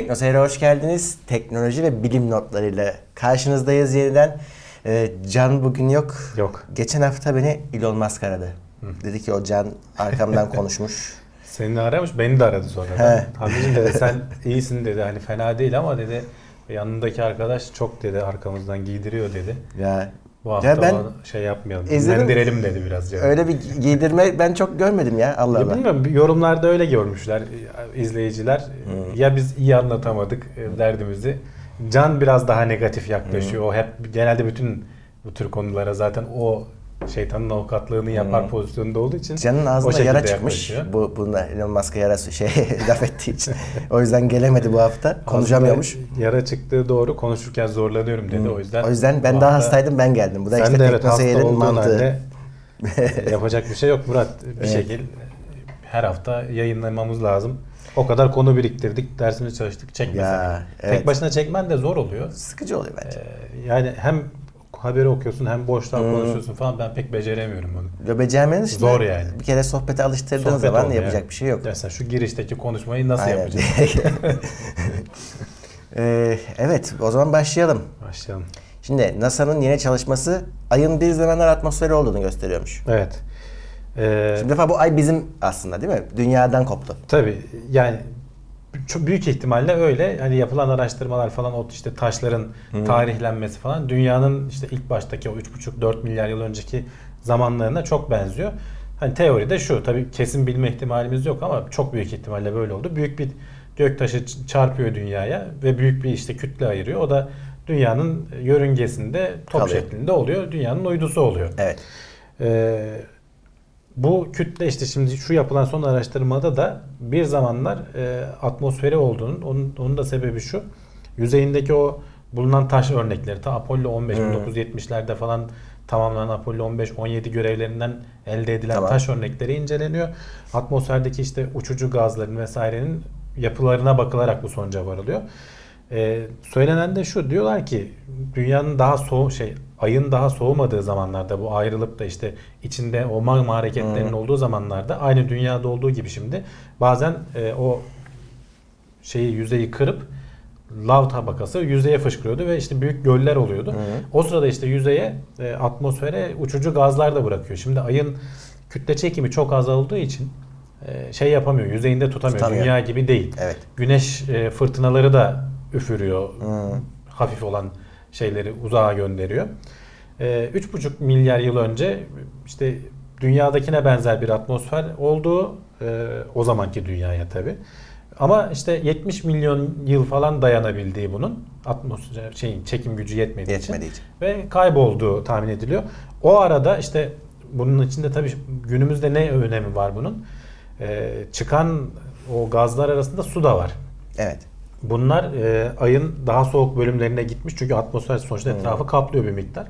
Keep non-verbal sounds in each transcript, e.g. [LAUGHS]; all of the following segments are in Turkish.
Teknoseyir'e hoş geldiniz. Teknoloji ve bilim notlarıyla karşınızdayız yeniden. Ee, Can bugün yok. Yok. Geçen hafta beni Elon Musk aradı. Dedi ki o Can arkamdan [LAUGHS] konuşmuş. Seni aramış, beni de aradı sonra. Hamicim dedi sen iyisin dedi. Hani fena değil ama dedi yanındaki arkadaş çok dedi arkamızdan giydiriyor dedi. Ya Bu hafta Ya ben şey yapmayalım. izledim. Dinlendirelim dedi biraz. canım. öyle bir giydirme ben çok görmedim ya Allah Ya Allah. bilmiyorum yorumlarda öyle görmüşler e, izleyiciler. Hmm. Ya biz iyi anlatamadık e, derdimizi. Can biraz daha negatif yaklaşıyor. O hep genelde bütün bu tür konulara zaten o şeytanın avukatlığını yapar pozisyonda olduğu için Can'ın ağzına yara çıkmış. yaklaşıyor. Bu bunda Elon Musk'a yara şey [LAUGHS] laf ettiği için. O yüzden gelemedi bu hafta. Konuşamıyormuş. Aslında Yara çıktığı doğru konuşurken zorlanıyorum dedi. O yüzden O yüzden ben bu daha hafta- hastaydım ben geldim. Bu da işte evet Teknoseyir'in mantığı. [LAUGHS] yapacak bir şey yok Murat. Bir Evet. şekil her hafta yayınlamamız lazım. O kadar konu biriktirdik, dersimizi çalıştık, çekmesek. Ya, evet. Tek başına çekmen de zor oluyor. Sıkıcı oluyor bence. Ee, yani hem haberi okuyorsun hem boştan Hmm. konuşuyorsun falan ben pek beceremiyorum onu. Ve becermenin dışında Zor yani. Bir kere sohbete alıştırdığın Sohbet zaman yapacak yani. bir şey yok. Mesela şu girişteki konuşmayı nasıl Aynen. yapacağız? [LAUGHS] Ee, evet o zaman başlayalım. Başlayalım. Şimdi NASA'nın yeni çalışması ayın bir zamanlar atmosferi olduğunu gösteriyormuş. Evet. Ee, Şimdi defa bu ay bizim aslında değil mi? Dünyadan koptu. Tabii yani çok büyük ihtimalle öyle. Hani yapılan araştırmalar falan o işte taşların tarihlenmesi falan dünyanın işte ilk baştaki o 3,5-4 milyar yıl önceki zamanlarına çok benziyor. Hani teoride şu tabii kesin bilme ihtimalimiz yok ama çok büyük ihtimalle böyle oldu. Büyük bir göktaşı ç- çarpıyor dünyaya ve büyük bir işte kütle ayırıyor. O da dünyanın yörüngesinde top Kalıyor. şeklinde oluyor. Dünyanın uydusu oluyor. Evet. Ee, bu kütle işte şimdi şu yapılan son araştırmada da bir zamanlar e, atmosferi olduğunun onun, onun da sebebi şu. Yüzeyindeki o bulunan taş örnekleri ta Apollo 15 Hmm. 1970'lerde falan tamamlanan Apollo 15 17 görevlerinden elde edilen Tamam. taş örnekleri inceleniyor. Atmosferdeki işte uçucu gazların vesairenin yapılarına bakılarak bu sonuca varılıyor. Ee, söylenen de şu diyorlar ki dünyanın daha soğuk şey ayın daha soğumadığı zamanlarda bu ayrılıp da işte içinde o magma hareketlerinin olduğu zamanlarda aynı dünyada olduğu gibi şimdi bazen e, o şeyi yüzeyi kırıp lav tabakası yüzeye fışkırıyordu ve işte büyük göller oluyordu. O sırada işte yüzeye e, atmosfere uçucu gazlar da bırakıyor. Şimdi ayın kütle çekimi çok azaldığı için e, şey yapamıyor. Yüzeyinde tutamıyor. Tutamıyor. Dünya gibi değil. Evet. Güneş e, fırtınaları da üfürüyor. Hmm. Hafif olan şeyleri uzağa gönderiyor. E, 3,5 milyar yıl önce işte dünyadakine benzer bir atmosfer olduğu e, o zamanki dünyaya tabi. Ama işte 70 milyon yıl falan dayanabildiği bunun atmosfer şeyin çekim gücü yetmediği, Yetmediği için için. ve kaybolduğu tahmin ediliyor. O arada işte bunun içinde tabii günümüzde ne önemi var bunun? E, çıkan o gazlar arasında su da var. Evet. Bunlar e, ayın daha soğuk bölümlerine gitmiş çünkü atmosfer sonuçta etrafı kaplıyor bir miktar.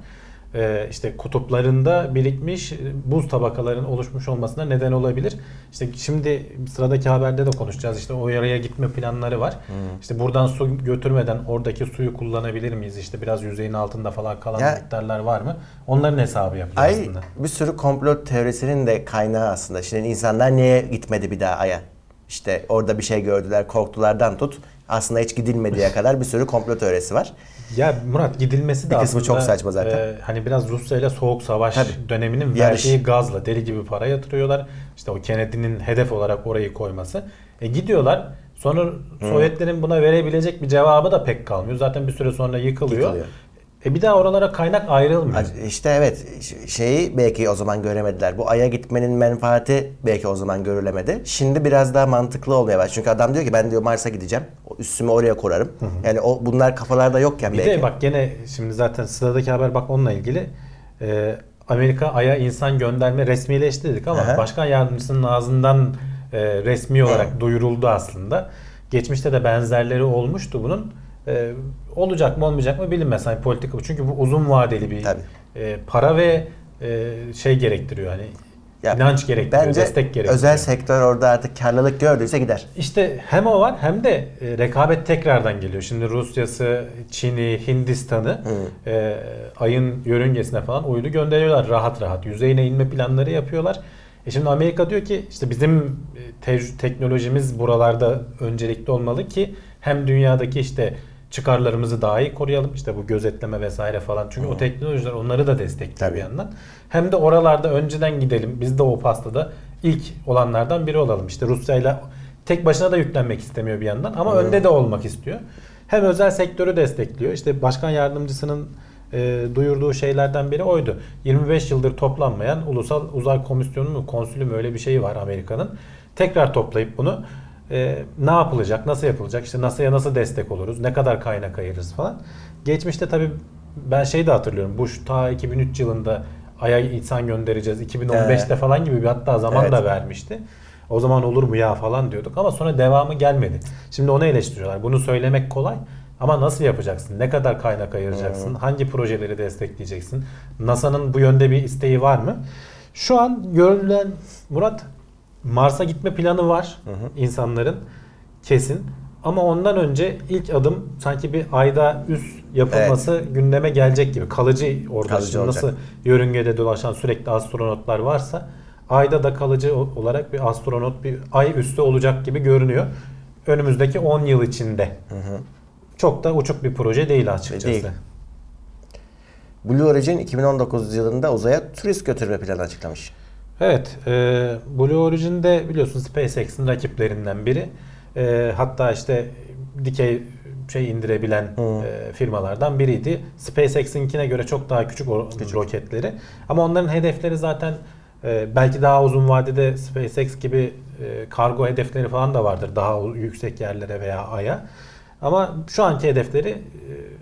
E, işte kutuplarında birikmiş e, buz tabakalarının oluşmuş olmasına neden olabilir. İşte şimdi sıradaki haberde de konuşacağız. İşte o yaraya gitme planları var. İşte buradan su götürmeden oradaki suyu kullanabilir miyiz? İşte biraz yüzeyin altında falan kalan Ya- miktarlar var mı? Onların hesabı yapılıyor Ay aslında. bir sürü komplo teorisinin de kaynağı aslında. Şimdi insanlar niye gitmedi bir daha Ay'a? İşte orada bir şey gördüler, korktulardan tut. Aslında hiç gidilmediğe [LAUGHS] kadar bir sürü komplo teorisi var. Ya Murat gidilmesi de Bir kısmı aslında çok saçma zaten. e, hani biraz Rusya ile soğuk savaş Tabii. döneminin Yarış. verdiği gazla deli gibi para yatırıyorlar. İşte o Kennedy'nin hedef olarak orayı koyması. E gidiyorlar. Sonra Sovyetlerin buna verebilecek bir cevabı da pek kalmıyor. Zaten bir süre sonra yıkılıyor. Yıkılıyor. E bir daha oralara kaynak ayrılmıyor. İşte evet şeyi belki o zaman göremediler. Bu Ay'a gitmenin menfaati belki o zaman görülemedi. Şimdi biraz daha mantıklı olmaya başladı. Çünkü adam diyor ki ben diyor Mars'a gideceğim. Üstümü oraya kurarım. Yani o bunlar kafalarda yokken Bir belki. de bak gene şimdi zaten sıradaki haber bak onunla ilgili. Ee, Amerika Ay'a insan gönderme resmileşti dedik ama Aha. başkan yardımcısının ağzından e, resmi olarak duyuruldu aslında. Geçmişte de benzerleri olmuştu bunun. Ee, olacak mı olmayacak mı bilinmez. Hani politika bu. Çünkü bu uzun vadeli bir Tabii. e, para ve e, şey gerektiriyor. Hani Ya inanç gerektiriyor, Bence destek gerektiriyor. özel sektör orada artık karlılık gördüyse gider. İşte hem o var hem de e, rekabet tekrardan geliyor. Şimdi Rusya'sı, Çin'i, Hindistan'ı e, ayın yörüngesine falan uydu gönderiyorlar rahat rahat. Yüzeyine inme planları yapıyorlar. E şimdi Amerika diyor ki işte bizim e, teknolojimiz buralarda öncelikli olmalı ki Hem dünyadaki işte çıkarlarımızı daha iyi koruyalım. işte bu gözetleme vesaire falan. Çünkü o teknolojiler onları da destekliyor Tabii. bir yandan. Hem de oralarda önceden gidelim. Biz de o pastada ilk olanlardan biri olalım. İşte Rusya'yla tek başına da yüklenmek istemiyor bir yandan ama önde de olmak istiyor. Hem özel sektörü destekliyor. İşte başkan yardımcısının e, duyurduğu şeylerden biri oydu. 25 yıldır toplanmayan ulusal uzay komisyonu mu konsülü mü öyle bir şey var Amerika'nın. Tekrar toplayıp bunu e, ne yapılacak, nasıl yapılacak, işte NASA'ya nasıl destek oluruz, ne kadar kaynak ayırırız falan. Geçmişte tabii ben şey de hatırlıyorum. Bush ta 2003 yılında Ay'a insan göndereceğiz. 2015'te falan gibi bir hatta zaman Evet. da vermişti. O zaman olur mu ya falan diyorduk ama sonra devamı gelmedi. Şimdi onu eleştiriyorlar. Bunu söylemek kolay ama nasıl yapacaksın? Ne kadar kaynak ayıracaksın? Hangi projeleri destekleyeceksin? NASA'nın bu yönde bir isteği var mı? Şu an görülen Murat Mars'a gitme planı var insanların kesin. Ama ondan önce ilk adım sanki bir ayda üst yapılması gündeme gelecek gibi. Kalıcı orada Kalıcı şimdi nasıl yörüngede dolaşan sürekli astronotlar varsa ayda da kalıcı olarak bir astronot bir ay üstü olacak gibi görünüyor. Önümüzdeki 10 yıl içinde. Çok da uçuk bir proje değil açıkçası. Değil. Blue Origin 2019 yılında uzaya turist götürme planı açıklamış. Evet, e, Blue Origin'de biliyorsun SpaceX'in rakiplerinden biri. E, hatta işte dikey şey indirebilen e, firmalardan biriydi. SpaceX'inkine göre çok daha küçük o roketleri. Ama onların hedefleri zaten e, belki daha uzun vadede SpaceX gibi e, kargo hedefleri falan da vardır. Daha yüksek yerlere veya aya. Ama şu anki hedefleri e,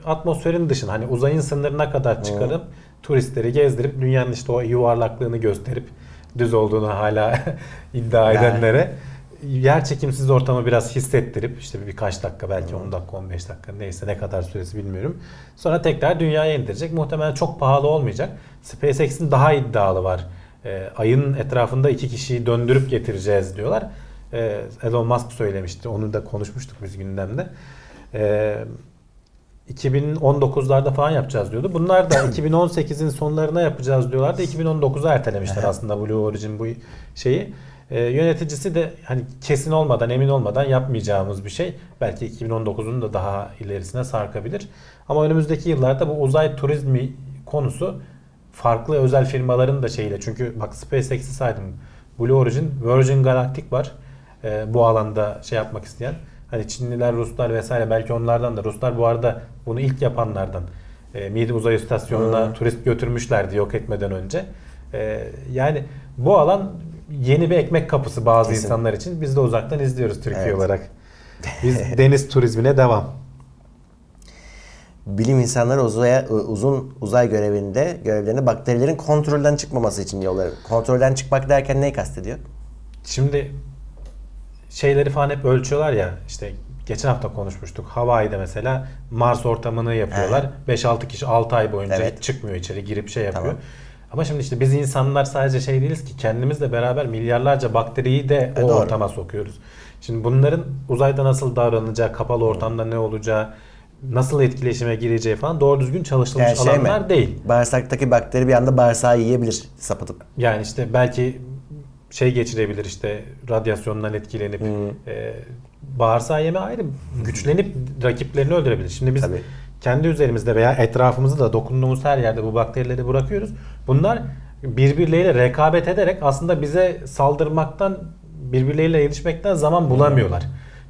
atmosferin dışına hani uzayın sınırına kadar çıkarıp turistleri gezdirip dünyanın işte o yuvarlaklığını gösterip düz olduğunu hala [LAUGHS] iddia Yani. edenlere yer çekimsiz ortamı biraz hissettirip işte birkaç dakika belki 10 dakika 15 dakika neyse ne kadar süresi bilmiyorum. Sonra tekrar dünyaya indirecek. Muhtemelen çok pahalı olmayacak. SpaceX'in daha iddialı var. Ee, ayın etrafında iki kişiyi döndürüp getireceğiz diyorlar. Ee, Elon Musk söylemişti. Onu da konuşmuştuk biz gündemde. Ee, 2019'larda falan yapacağız diyordu. Bunlar da [CLEARS THROAT] 2018'in sonlarına yapacağız diyorlardı. 2019'a ertelemişler aslında Blue Origin bu şeyi. Ee, yöneticisi de hani kesin olmadan, emin olmadan yapmayacağımız bir şey. Belki 2019'un da daha ilerisine sarkabilir. Ama önümüzdeki yıllarda bu uzay turizmi konusu farklı özel firmaların da şeyiyle. Çünkü bak SpaceX'i saydım. Blue Origin, Virgin Galactic var. Ee, bu alanda şey yapmak isteyen. Hani Çinliler, Ruslar vesaire belki onlardan da. Ruslar bu arada bunu ilk yapanlardan. E, Mir Uzay İstasyonu'na turist götürmüşlerdi yok etmeden önce. E, yani bu alan yeni bir ekmek kapısı bazı Kesin. insanlar için. Biz de uzaktan izliyoruz Türkiye Evet. olarak. Biz [LAUGHS] deniz turizmine devam. Bilim insanları uzaya, uzun uzay görevinde görevlerini bakterilerin kontrolden çıkmaması için yolları. Kontrolden çıkmak derken neyi kastediyor? Şimdi şeyleri falan hep ölçüyorlar ya işte geçen hafta konuşmuştuk. Hawaii'de mesela Mars ortamını yapıyorlar. 5-6 kişi 6 ay boyunca Evet. hiç çıkmıyor içeri girip şey yapıyor. Tamam. Ama şimdi işte biz insanlar sadece şey değiliz ki kendimizle beraber milyarlarca bakteriyi de o E, doğru. ortama sokuyoruz. Şimdi bunların uzayda nasıl davranacağı, kapalı ortamda ne olacağı, nasıl etkileşime gireceği falan doğru düzgün çalışılmış Yani şey mi? alanlar değil. Bağırsaktaki bakteri bir anda bağırsağı yiyebilir sapıtıp. Yani işte belki şey geçirebilir işte radyasyondan etkilenip e, bağırsağı yeme ayrı güçlenip rakiplerini öldürebilir. Şimdi biz Tabii. kendi üzerimizde veya etrafımızda da dokunduğumuz her yerde bu bakterileri bırakıyoruz. Bunlar birbirleriyle rekabet ederek aslında bize saldırmaktan birbirleriyle yetişmekten zaman bulamıyorlar.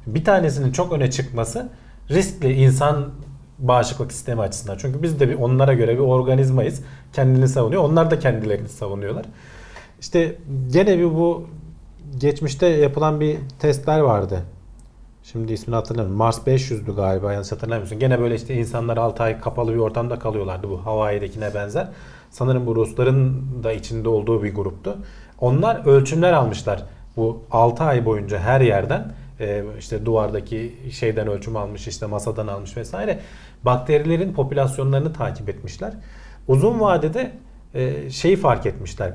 Bir tanesinin çok öne çıkması riskli insan bağışıklık sistemi açısından. Çünkü biz de bir onlara göre bir organizmayız. Kendini savunuyor. Onlar da kendilerini savunuyorlar. İşte gene bir bu geçmişte yapılan bir testler vardı. Şimdi ismini hatırlamıyorum. Mars 500'dü galiba yanlış hatırlamıyorsun. Gene böyle işte insanlar 6 ay kapalı bir ortamda kalıyorlardı bu Hawaii'dekine benzer. Sanırım bu Rusların da içinde olduğu bir gruptu. Onlar ölçümler almışlar. Bu 6 ay boyunca her yerden e, işte duvardaki şeyden ölçüm almış, işte masadan almış vesaire. Bakterilerin popülasyonlarını takip etmişler. Uzun vadede e, şeyi fark etmişler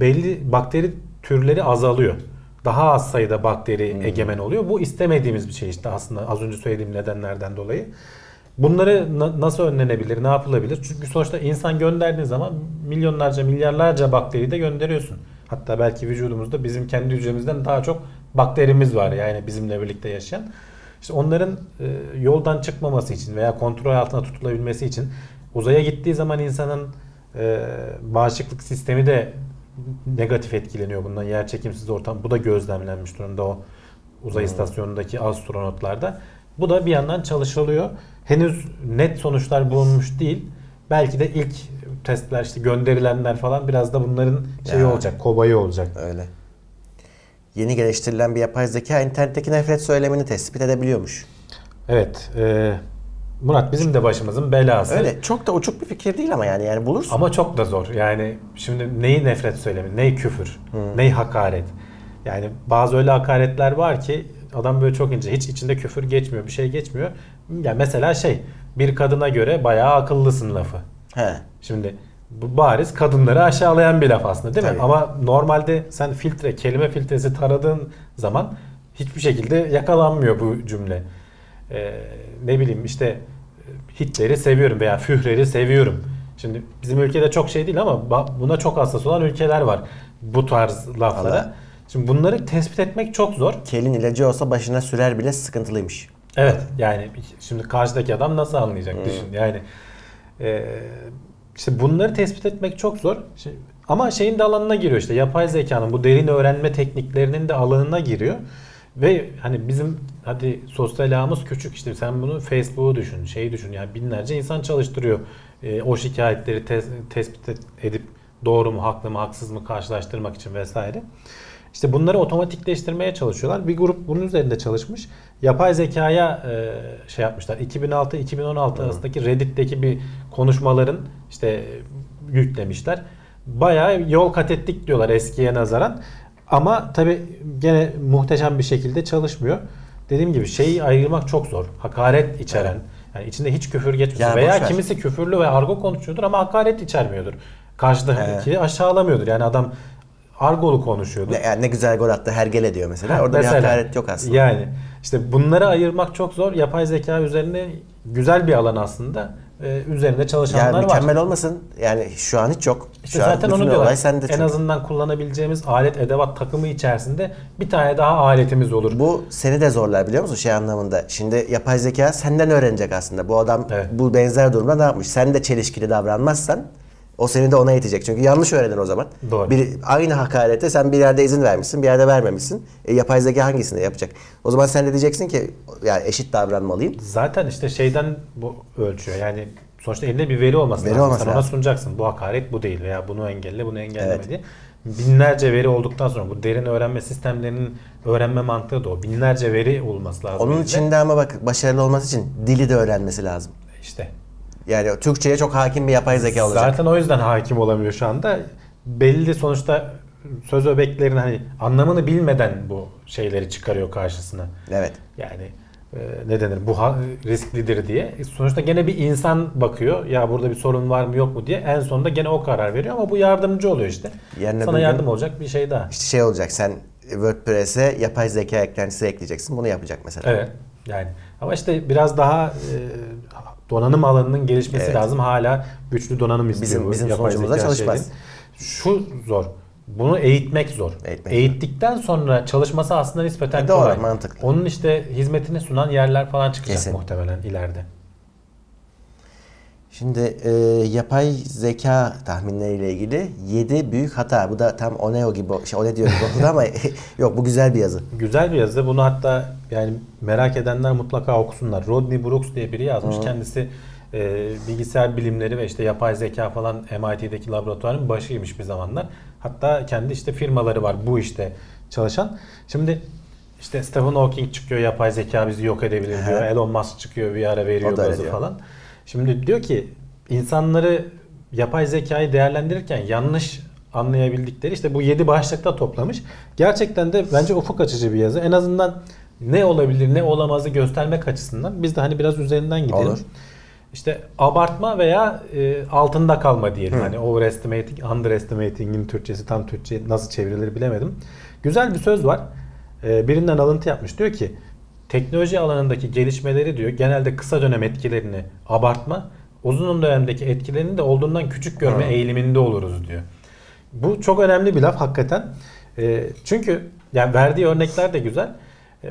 belli bakteri türleri azalıyor. Daha az sayıda bakteri egemen oluyor. Bu istemediğimiz bir şey işte aslında az önce söylediğim nedenlerden dolayı. Bunları na- nasıl önlenebilir, ne yapılabilir? Çünkü sonuçta insan gönderdiğin zaman milyonlarca, milyarlarca bakteri de gönderiyorsun. Hatta belki vücudumuzda bizim kendi hücremizden daha çok bakterimiz var yani bizimle birlikte yaşayan. İşte onların e, yoldan çıkmaması için veya kontrol altına tutulabilmesi için uzaya gittiği zaman insanın e, bağışıklık sistemi de negatif etkileniyor bundan yer çekimsiz ortam. Bu da gözlemlenmiş durumda o uzay istasyonundaki astronotlarda. Bu da bir yandan çalışılıyor. Henüz net sonuçlar bulunmuş değil. Belki de ilk testler işte gönderilenler falan biraz da bunların şeyi Ya. olacak, kobayı olacak. Öyle. Yeni geliştirilen bir yapay zeka internetteki nefret söylemini tespit edebiliyormuş. Evet. e, Murat bizim de başımızın belası. Öyle. Çok da uçuk bir fikir değil ama yani yani bulursun. Ama çok da zor. Yani şimdi neyi nefret söylemi, neyi küfür, neyi hakaret. Yani bazı öyle hakaretler var ki adam böyle çok ince. Hiç içinde küfür geçmiyor, bir şey geçmiyor. Yani mesela şey, bir kadına göre bayağı akıllısın lafı. He. Şimdi bu bariz kadınları aşağılayan bir laf aslında değil mi? Tabii. Ama normalde sen filtre, kelime filtresi taradığın zaman hiçbir şekilde yakalanmıyor bu cümle. Ee, ne bileyim işte Hitler'i seviyorum veya Führer'i seviyorum. Şimdi bizim ülkede çok şey değil ama buna çok hassas olan ülkeler var bu tarz laflara. Allah. Şimdi bunları tespit etmek çok zor. Kelin ilacı olsa başına sürer bile sıkıntılıymış. Evet yani şimdi karşıdaki adam nasıl anlayacak düşün yani e, işte bunları tespit etmek çok zor Şimdi- ama şeyin de alanına giriyor işte yapay zekanın bu derin öğrenme tekniklerinin de alanına giriyor ve hani bizim hadi sosyal ağımız küçük işte sen bunu Facebook'u düşün şeyi düşün yani binlerce insan çalıştırıyor E, o şikayetleri tes- tespit edip doğru mu haklı mı haksız mı karşılaştırmak için vesaire. İşte bunları otomatikleştirmeye çalışıyorlar. Bir grup bunun üzerinde çalışmış. Yapay zekaya e, şey yapmışlar. 2006-2016 arasındaki Reddit'teki bir konuşmaların işte yüklemişler. Bayağı yol kat ettik diyorlar eskiye nazaran. Ama tabi gene muhteşem bir şekilde çalışmıyor. Dediğim gibi şeyi ayırmak çok zor. Hakaret içeren. Yani içinde hiç küfür geçmiyor. Ya Veya kimisi küfürlü ve argo konuşuyordur ama hakaret içermiyordur. Karşıdaki aşağılamıyordur. Yani adam argolu konuşuyordur. Ne, yani ne güzel gol attı hergele diyor mesela. Ha, Orada mesela. bir hakaret yok aslında. Yani işte bunları ayırmak çok zor. Yapay zeka üzerine güzel bir alan aslında. Ee, üzerinde çalışanlar var. mükemmel olmasın. Yani şu an hiç yok. İşte şu an zaten bütün onu diyorlar. sende en çünkü. azından kullanabileceğimiz alet edevat takımı içerisinde bir tane daha aletimiz olur. Bu seni de zorlar biliyor musun şey anlamında. Şimdi yapay zeka senden öğrenecek aslında. Bu adam Evet. bu benzer durumda ne yapmış? Sen de çelişkili davranmazsan o seni de ona itecek. Çünkü yanlış öğrenir o zaman. Doğru. Bir, aynı hakarete sen bir yerde izin vermişsin, bir yerde vermemişsin. E, yapay zeka hangisini yapacak? O zaman sen de diyeceksin ki yani eşit davranmalıyım. Zaten işte şeyden bu ölçüyor. Yani sonuçta elinde bir veri olması Veri lazım. olması Sen ona lazım. sunacaksın. Bu hakaret bu değil veya bunu engelle bunu engelleme Evet. diye. Binlerce veri olduktan sonra bu derin öğrenme sistemlerinin öğrenme mantığı da o. Binlerce veri olması lazım. Onun elinde. içinde ama bak başarılı olması için dili de öğrenmesi lazım. Yani Türkçe'ye çok hakim bir yapay zeka olacak. Zaten o yüzden hakim olamıyor şu anda. Belli sonuçta söz öbeklerin hani anlamını bilmeden bu şeyleri çıkarıyor karşısına. Evet. Yani e, ne denir bu risklidir diye. E, Sonuçta gene bir insan bakıyor ya burada bir sorun var mı yok mu diye. En sonunda gene o karar veriyor ama bu yardımcı oluyor işte. Yarın Sana yardım olacak bir şey daha. İşte şey olacak sen WordPress'e yapay zeka eklentisi ekleyeceksin. Bunu yapacak mesela. Evet. Yani ama işte biraz daha e, donanım alanının gelişmesi Evet. lazım. Hala güçlü donanım istiyor. Bizim- bu bizim yapay sonucumuzda çalışmaz. şeyleri. Şu zor. Bunu eğitmek zor. Eğitmek Eğittikten sonra çalışması aslında nispeten E doğru, kolay. mantıklı. Onun işte hizmetini sunan yerler falan çıkacak Kesin. muhtemelen ileride. Şimdi e, yapay zeka tahminleriyle ilgili 7 büyük hata. Bu da tam Oneo gibi, şey, One diyor gibi oldu ama [LAUGHS] yok bu güzel bir yazı. Güzel bir yazı. Bunu hatta yani merak edenler mutlaka okusunlar. Rodney Brooks diye biri yazmış. Kendisi e, bilgisayar bilimleri ve işte yapay zeka falan MIT'deki laboratuvarın başıymış bir zamanlar. Hatta kendi işte firmaları var bu işte çalışan. Şimdi işte Stephen Hawking çıkıyor yapay zeka bizi yok edebilir diyor. Elon Musk çıkıyor bir ara veriyor gazı diyor. Şimdi diyor ki insanları yapay zekayı değerlendirirken yanlış anlayabildikleri işte bu 7 başlıkta toplamış. Gerçekten de bence ufuk açıcı bir yazı. En azından ne olabilir ne olamazı göstermek açısından biz de hani biraz üzerinden gidelim. Olur. İşte abartma veya e, altında kalma diyelim. Hani overestimating, underestimating'in Türkçesi tam Türkçe nasıl çevrilir bilemedim. Güzel bir söz var. E, birinden alıntı yapmış. Diyor ki teknoloji alanındaki gelişmeleri diyor genelde kısa dönem etkilerini abartma, uzun dönemdeki etkilerini de olduğundan küçük görme eğiliminde oluruz diyor. Bu çok önemli bir laf hakikaten. E, çünkü yani verdiği örnekler de güzel. E,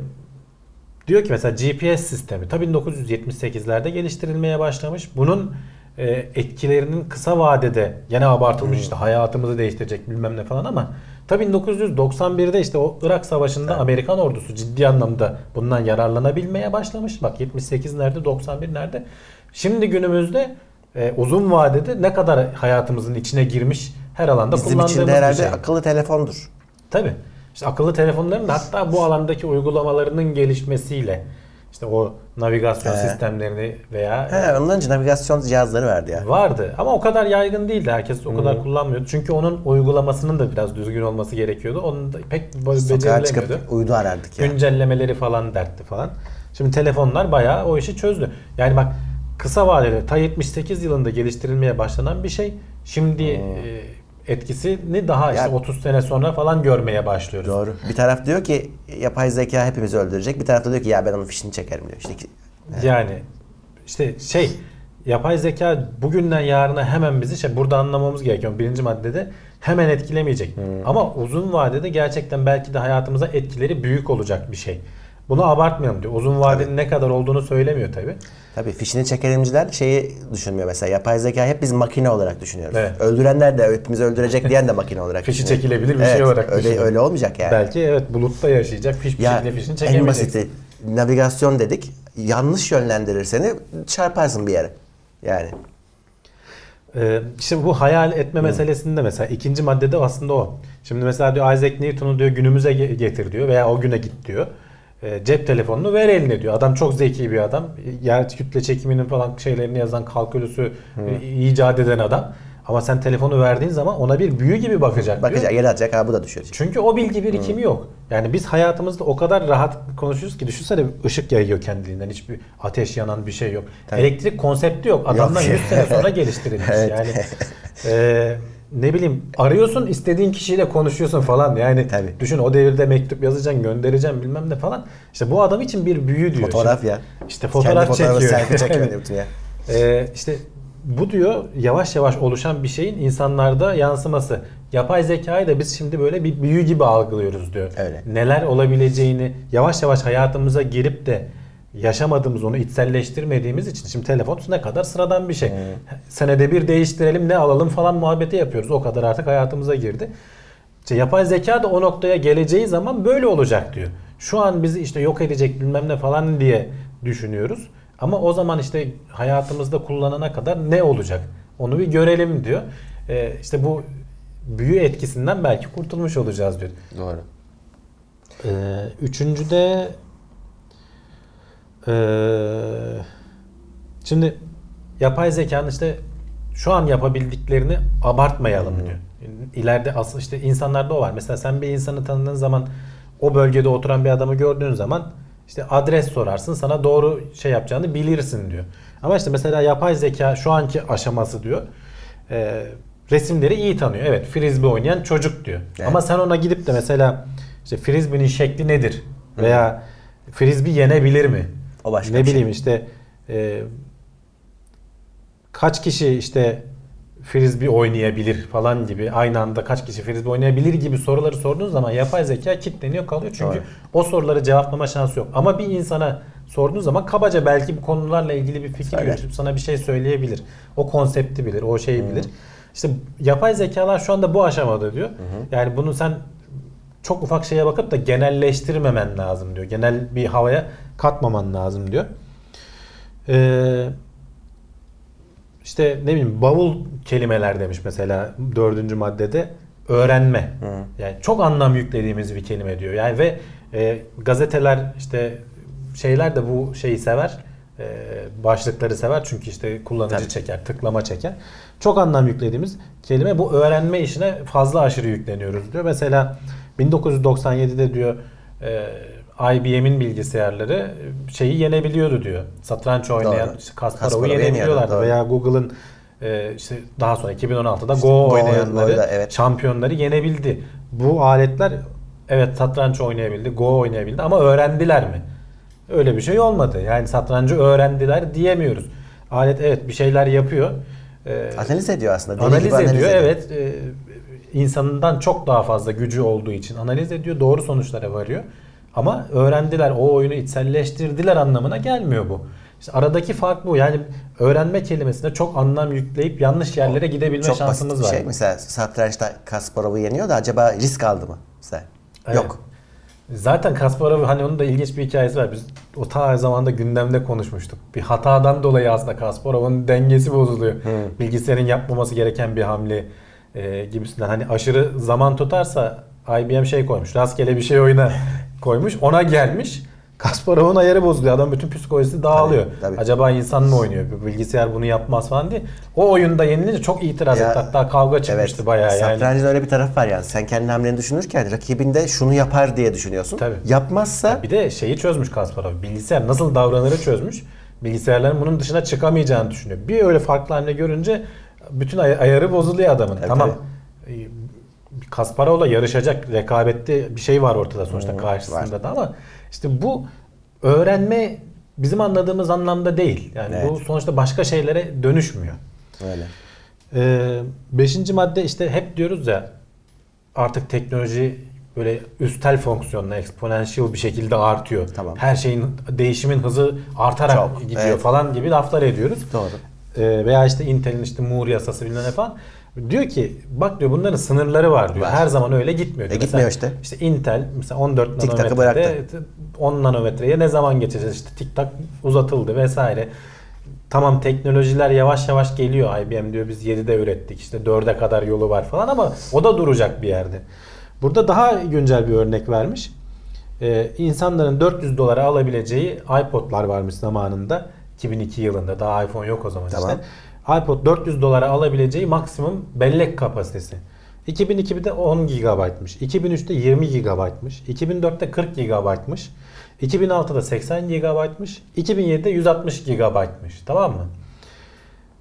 diyor ki mesela GPS sistemi tabii 1978'lerde geliştirilmeye başlamış. Bunun e, etkilerinin kısa vadede gene abartılmış işte hayatımızı değiştirecek bilmem ne falan ama tabii 1991'de işte o Irak Savaşı'nda Amerikan ordusu ciddi anlamda bundan yararlanabilmeye başlamış. Bak 78 nerede 91 nerede? Şimdi günümüzde e, uzun vadede ne kadar hayatımızın içine girmiş her alanda Bizim kullandığımız için de herhalde şey. akıllı telefondur. Tabii. İşte akıllı telefonların da hatta bu alandaki uygulamalarının gelişmesiyle işte o navigasyon He. sistemlerini veya He, ondan önce navigasyon cihazları vardı ya. vardı ama o kadar yaygın değildi. Herkes o kadar kullanmıyordu. Çünkü onun uygulamasının da biraz düzgün olması gerekiyordu. Onun da pek Sokağa becerilemiyordu. çıkıp uydu arardık ya. Güncellemeleri falan dertti falan. Şimdi telefonlar bayağı o işi çözdü. Yani bak kısa vadede ta 78 yılında geliştirilmeye başlanan bir şey şimdi e, etkisini daha işte Ya- 30 sene sonra falan görmeye başlıyoruz. Doğru. Bir taraf diyor ki yapay zeka hepimizi öldürecek. Bir taraf da diyor ki ya ben onun fişini çekerim diyor. İşte iki- Yani işte şey yapay zeka bugünden yarına hemen bizi şey burada anlamamız gerekiyor. Birinci maddede hemen etkilemeyecek. Ama uzun vadede gerçekten belki de hayatımıza etkileri büyük olacak bir şey. Bunu abartmayalım diyor. Uzun vadenin ne kadar olduğunu söylemiyor tabi. Tabii fişini çekerimciler şeyi düşünmüyor mesela. Yapay zeka hep biz makine olarak düşünüyoruz. Evet. Öldürenler de hepimizi öldürecek diyen de makine olarak [LAUGHS] Fişi çekilebilir bir şey Evet, olarak öyle, düşünüyor. öyle olmayacak yani. Belki evet bulutta yaşayacak. Fiş bir ya şekilde fişini en çekemeyeceksin. basiti navigasyon dedik. Yanlış yönlendirir seni çarparsın bir yere. Yani. Ee, işte bu hayal etme meselesinde mesela ikinci maddede aslında o. Şimdi mesela diyor Isaac Newton'u diyor günümüze ge- getir diyor veya o güne git diyor. Ee, cep telefonunu ver eline diyor. Adam çok zeki bir adam. Yer kütle çekiminin falan şeylerini yazan kalkülüsü e, icat eden adam. Ama sen telefonu verdiğin zaman ona bir büyü gibi bakacak diyor. Bakacak yere atacak ha bu da düşüyor. Çünkü o bilgi birikimi yok. Yani biz hayatımızda o kadar rahat konuşuyoruz ki düşünsene ışık yayıyor kendiliğinden. Hiçbir ateş yanan bir şey yok. Elektrik konsepti yok. Adamdan Yok. 100 sene sonra [LAUGHS] geliştirilmiş. Evet. Yani [LAUGHS] e, ne bileyim arıyorsun istediğin kişiyle konuşuyorsun falan. Yani Tabii. düşün o devirde mektup yazacaksın göndereceksin bilmem ne falan. İşte bu adam için bir büyü diyor. Fotoğraf ya. İşte fotoğraf Kendi çekiyor. selfie çekiyor [LAUGHS] ya. Ee, işte bu diyor yavaş yavaş oluşan bir şeyin insanlarda yansıması. Yapay zekayı da biz şimdi böyle bir büyü gibi algılıyoruz diyor. Öyle. Neler olabileceğini yavaş yavaş hayatımıza girip de yaşamadığımız onu içselleştirmediğimiz için şimdi telefon ne kadar sıradan bir şey. Senede bir değiştirelim ne alalım falan muhabbeti yapıyoruz. O kadar artık hayatımıza girdi. İşte yapay zeka da o noktaya geleceği zaman böyle olacak diyor. Şu an bizi işte yok edecek bilmem ne falan diye düşünüyoruz. Ama o zaman işte hayatımızda kullanana kadar ne olacak? Onu bir görelim diyor. Ee, işte bu büyü etkisinden belki kurtulmuş olacağız diyor. Doğru. Ee, üçüncüde ee, şimdi yapay zekanın işte şu an yapabildiklerini abartmayalım diyor. İleride asıl işte insanlarda o var. Mesela sen bir insanı tanıdığın zaman o bölgede oturan bir adamı gördüğün zaman işte adres sorarsın sana doğru şey yapacağını bilirsin diyor. Ama işte mesela yapay zeka şu anki aşaması diyor. ee, resimleri iyi tanıyor. Evet frisbee oynayan çocuk diyor. Evet. Ama sen ona gidip de mesela işte frisbee'nin şekli nedir? Veya frisbee yenebilir mi? O başka ne şey. bileyim işte e, kaç kişi işte frisbee oynayabilir falan gibi aynı anda kaç kişi frisbee oynayabilir gibi soruları sorduğun zaman yapay zeka kilitleniyor kalıyor çünkü Doğru. o soruları cevaplama şansı yok. Ama bir insana sorduğun zaman kabaca belki bu konularla ilgili bir fikir Söyler. yürütüp sana bir şey söyleyebilir. O konsepti bilir, o şeyi bilir. İşte yapay zekalar şu anda bu aşamada diyor. Yani bunu sen çok ufak şeye bakıp da genelleştirmemen lazım diyor. Genel bir havaya katmaman lazım diyor. Ee, işte ne bileyim bavul kelimeler demiş mesela dördüncü maddede öğrenme. Yani çok anlam yüklediğimiz bir kelime diyor. Yani ve e, gazeteler işte şeyler de bu şeyi sever. E, başlıkları sever çünkü işte kullanıcı Tabii. çeker, tıklama çeker. Çok anlam yüklediğimiz kelime bu öğrenme işine fazla aşırı yükleniyoruz diyor. Mesela 1997'de diyor e, IBM'in bilgisayarları şeyi yenebiliyordu diyor. Satranç oynayan Doğru. Kasparov'u yenebiliyorlardı doğru. veya Google'ın e, işte daha sonra 2016'da İşte Go Go oynayanları, oyunda, evet. şampiyonları yenebildi. Bu aletler evet satranç oynayabildi, Go oynayabildi ama öğrendiler mi? Öyle bir şey olmadı. Yani satrancı öğrendiler diyemiyoruz. Alet evet bir şeyler yapıyor. Ee, Analiz ediyor aslında. Deli analiz gibi ediyor evet. Ee, insanından çok daha fazla gücü olduğu için analiz ediyor. Doğru sonuçlara varıyor. Ama öğrendiler, o oyunu içselleştirdiler anlamına gelmiyor bu. İşte aradaki fark bu. Yani öğrenme kelimesine çok anlam yükleyip yanlış yerlere gidebilme Çok şansımız basit bir var. şey. Mesela satrançta Kasparov'u yeniyor da acaba risk aldı mı? Mesela. Evet. Yok. Zaten Kasparov hani onun da ilginç bir hikayesi var. Biz o ta zamanda gündemde konuşmuştuk. Bir hatadan dolayı aslında Kasparov'un dengesi bozuluyor. Bilgisayarın yapmaması gereken bir hamle e, gibisinden. Hani aşırı zaman tutarsa IBM şey koymuş. Rastgele bir şey oyuna [LAUGHS] koymuş. Ona gelmiş. Kasparov'un ayarı bozuluyor. Adam bütün psikolojisi dağılıyor. Tabii, tabii. Acaba insan mı oynuyor? Bilgisayar bunu yapmaz falan diye. O oyunda yenilince çok itiraz Ya, etti. Hatta kavga çıkmıştı bayağı yani. Satrancın öyle bir tarafı var yani. Sen kendi hamleni düşünürken rakibinde şunu yapar diye düşünüyorsun. Tabii. Yapmazsa Bir de şeyi çözmüş Kasparov. Bilgisayar nasıl davranırı çözmüş. Bilgisayarların bunun dışına çıkamayacağını düşünüyor. Bir öyle farklı hamle görünce bütün ay- ayarı bozuluyor adamın. Tabii, tamam. Ee, Kasparov'la yarışacak rekabette bir şey var ortada sonuçta karşısında da ama işte bu öğrenme bizim anladığımız anlamda değil. Yani Evet. bu sonuçta başka şeylere dönüşmüyor. öyle. Ee, beşinci madde işte hep diyoruz ya artık teknoloji böyle üstel fonksiyonla exponential bir şekilde artıyor. Tamam. Her şeyin değişimin hızı artarak Çok, gidiyor evet. falan gibi laflar ediyoruz. Doğru. Ee, veya işte Intel'in işte Moore yasası bilmem ne falan. Diyor ki bak diyor bunların sınırları var diyor. Var. Her zaman öyle gitmiyor. diyor. E, gitmiyor Mesela işte. İşte Intel mesela 14 Tik nanometrede 10 nanometreye ne zaman geçeceğiz? İşte tik tak uzatıldı vesaire. Tamam teknolojiler yavaş yavaş geliyor. IBM diyor biz 7'de ürettik. İşte 4'e kadar yolu var falan ama o da duracak bir yerde. Burada daha güncel bir örnek vermiş. Ee, insanların 400 dolara alabileceği iPod'lar varmış zamanında. 2002 yılında daha iPhone yok o zaman Tamam. işte. iPod 400 dolara alabileceği maksimum bellek kapasitesi. 2002'de 10 GB'mış. 2003'te 20 GB'mış. 2004'te 40 GB'mış. 2006'da 80 GB'mış. 2007'de 160 GB'mış. Tamam mı?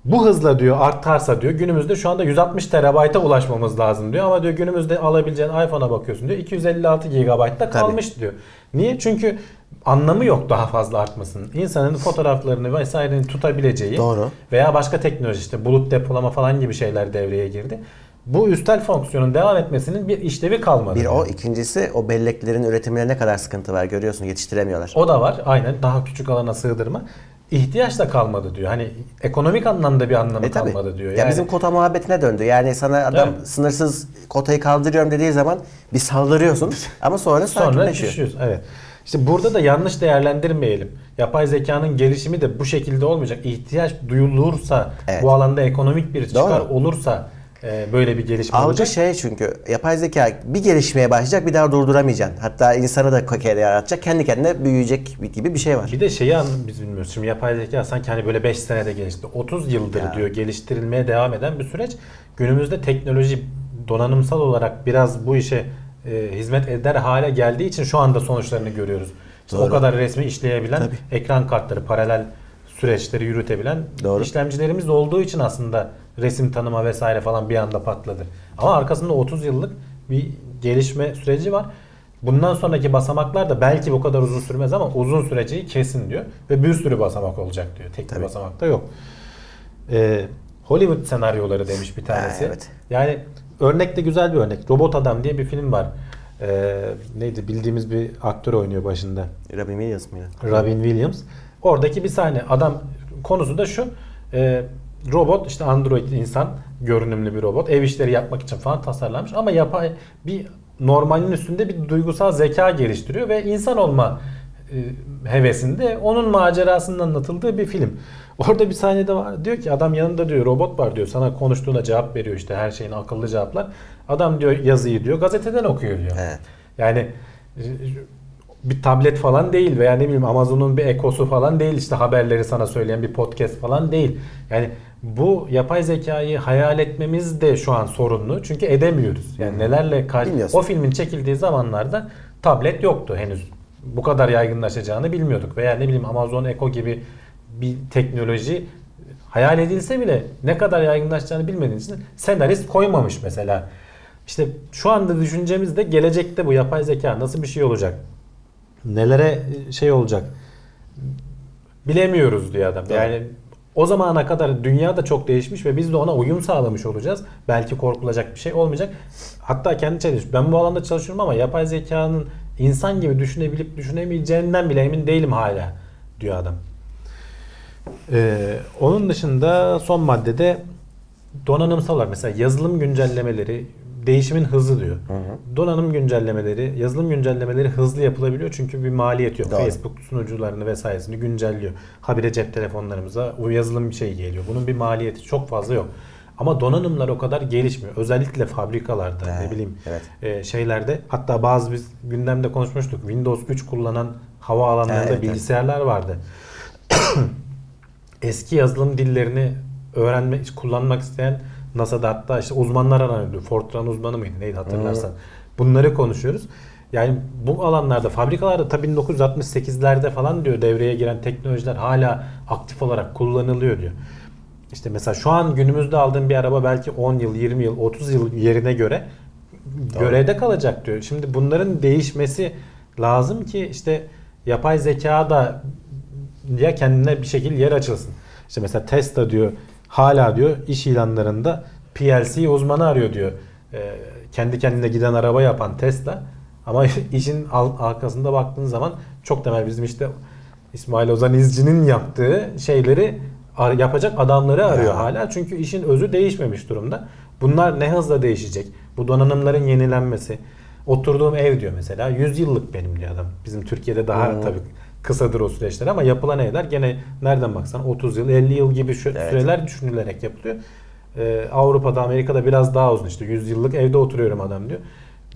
Bu hızla diyor artarsa diyor günümüzde şu anda 160 terabayta ulaşmamız lazım diyor ama diyor günümüzde alabileceğin iPhone'a bakıyorsun diyor 256 GB'da kalmış diyor. Niye? Çünkü anlamı yok daha fazla artmasının. İnsanın fotoğraflarını vesaireni tutabileceği Doğru. veya başka teknoloji işte bulut depolama falan gibi şeyler devreye girdi. Bu üstel fonksiyonun devam etmesinin bir işlevi kalmadı. Bir o, ikincisi o belleklerin üretimine ne kadar sıkıntı var görüyorsun yetiştiremiyorlar. O da var. Aynen daha küçük alana sığdırma. İhtiyaç da kalmadı diyor. Hani ekonomik anlamda bir anlamı E tabii. kalmadı diyor. Ya Yani bizim kota muhabbetine döndü. Yani sana adam Evet. sınırsız kotayı kaldırıyorum dediği zaman bir saldırıyorsun [LAUGHS] ama sonra sonra düşüyoruz. Evet. İşte burada da yanlış değerlendirmeyelim. Yapay zekanın gelişimi de bu şekilde olmayacak. İhtiyaç duyulursa, Evet. bu alanda ekonomik bir çıkar Doğru. olursa böyle bir gelişme Algı olacak. şey çünkü yapay zeka bir gelişmeye başlayacak bir daha durduramayacaksın. Hatta insanı da kere yaratacak kendi kendine büyüyecek gibi bir şey var. Bir de şeyi biz bilmiyoruz. Şimdi yapay zeka sanki hani böyle 5 senede gelişti. 30 yıldır Ya. diyor geliştirilmeye devam eden bir süreç. Günümüzde teknoloji donanımsal olarak biraz bu işe e, hizmet eder hale geldiği için şu anda sonuçlarını görüyoruz. İşte o Doğru. kadar resmi işleyebilen Tabii. ekran kartları, paralel süreçleri yürütebilen Doğru. işlemcilerimiz olduğu için aslında resim tanıma vesaire falan bir anda patladı. Ama arkasında 30 yıllık bir gelişme süreci var. Bundan sonraki basamaklar da belki bu kadar uzun sürmez ama uzun süreceği kesin diyor. Ve bir sürü basamak olacak diyor. Tek bir basamak da yok. Ee, Hollywood senaryoları demiş bir tanesi. Ha, evet. Yani örnek de güzel bir örnek. Robot Adam diye bir film var. Ee, neydi bildiğimiz bir aktör oynuyor başında. Robin Williams mıydı? Robin Williams. Oradaki bir sahne. Adam konusu da şu. e, robot işte android insan görünümlü bir robot. Ev işleri yapmak için falan tasarlanmış ama yapay bir normalin üstünde bir duygusal zeka geliştiriyor ve insan olma e, hevesinde onun macerasının anlatıldığı bir film. [LAUGHS] Orada bir sahnede var. Diyor ki adam yanında diyor robot var diyor. Sana konuştuğuna cevap veriyor işte her şeyin akıllı cevaplar. Adam diyor yazıyı diyor gazeteden okuyor diyor. Evet. Yani e, bir tablet falan değil veya ne bileyim Amazon'un bir ekosu falan değil işte haberleri sana söyleyen bir podcast falan değil. Yani bu yapay zekayı hayal etmemiz de şu an sorunlu. Çünkü edemiyoruz. Yani nelerle karşı... O filmin çekildiği zamanlarda tablet yoktu henüz. Bu kadar yaygınlaşacağını bilmiyorduk. Veya ne bileyim Amazon Echo gibi bir teknoloji hayal edilse bile ne kadar yaygınlaşacağını bilmediğiniz için senarist koymamış mesela. İşte şu anda düşüncemizde gelecekte bu yapay zeka nasıl bir şey olacak? Nelere şey olacak? Bilemiyoruz diyor adam. Yani o zamana kadar dünya da çok değişmiş ve biz de ona uyum sağlamış olacağız. Belki korkulacak bir şey olmayacak. Hatta kendi çalışıyor. Ben bu alanda çalışıyorum ama yapay zekanın insan gibi düşünebilip düşünemeyeceğinden bile emin değilim hala diyor adam. Ee, onun dışında son maddede donanımsal olarak mesela yazılım güncellemeleri değişimin hızı diyor. Donanım güncellemeleri, yazılım güncellemeleri hızlı yapılabiliyor çünkü bir maliyet yok. Doğru. Facebook sunucularını vesairesini güncelliyor. Habire cep telefonlarımıza o yazılım bir şey geliyor. Bunun bir maliyeti çok fazla yok. Ama donanımlar o kadar gelişmiyor. Özellikle fabrikalarda ne Evet, bileyim evet. e, şeylerde hatta bazı biz gündemde konuşmuştuk. Windows 3 kullanan hava alanlarında Evet, evet. bilgisayarlar vardı. [COUGHS] Eski yazılım dillerini öğrenmek, kullanmak isteyen NASA'da hatta işte uzmanlar aranıyordu. Fortran uzmanı mıydı neydi hatırlarsan. Bunları konuşuyoruz. Yani bu alanlarda fabrikalarda tabii 1968'lerde falan diyor devreye giren teknolojiler hala aktif olarak kullanılıyor diyor. İşte mesela şu an günümüzde aldığın bir araba belki 10 yıl, 20 yıl, 30 yıl yerine göre görevde kalacak diyor. Şimdi bunların değişmesi lazım ki işte yapay zeka da ya kendine bir şekilde yer açılsın. İşte mesela Tesla diyor hala diyor iş ilanlarında PLC uzmanı arıyor diyor. Ee, kendi kendine giden araba yapan Tesla ama [LAUGHS] işin arkasında baktığın zaman çok temel bizim işte İsmail Ozan İzci'nin yaptığı şeyleri yapacak adamları arıyor hala. Çünkü işin özü değişmemiş durumda. Bunlar ne hızla değişecek? Bu donanımların yenilenmesi. Oturduğum ev diyor mesela 100 yıllık benim diyor adam. Bizim Türkiye'de daha Hmm. tabii kısadır o süreçler ama yapılan evler gene nereden baksan 30 yıl 50 yıl gibi Evet. süreler düşünülerek yapılıyor. Ee, Avrupa'da Amerika'da biraz daha uzun işte 100 yıllık evde oturuyorum adam diyor.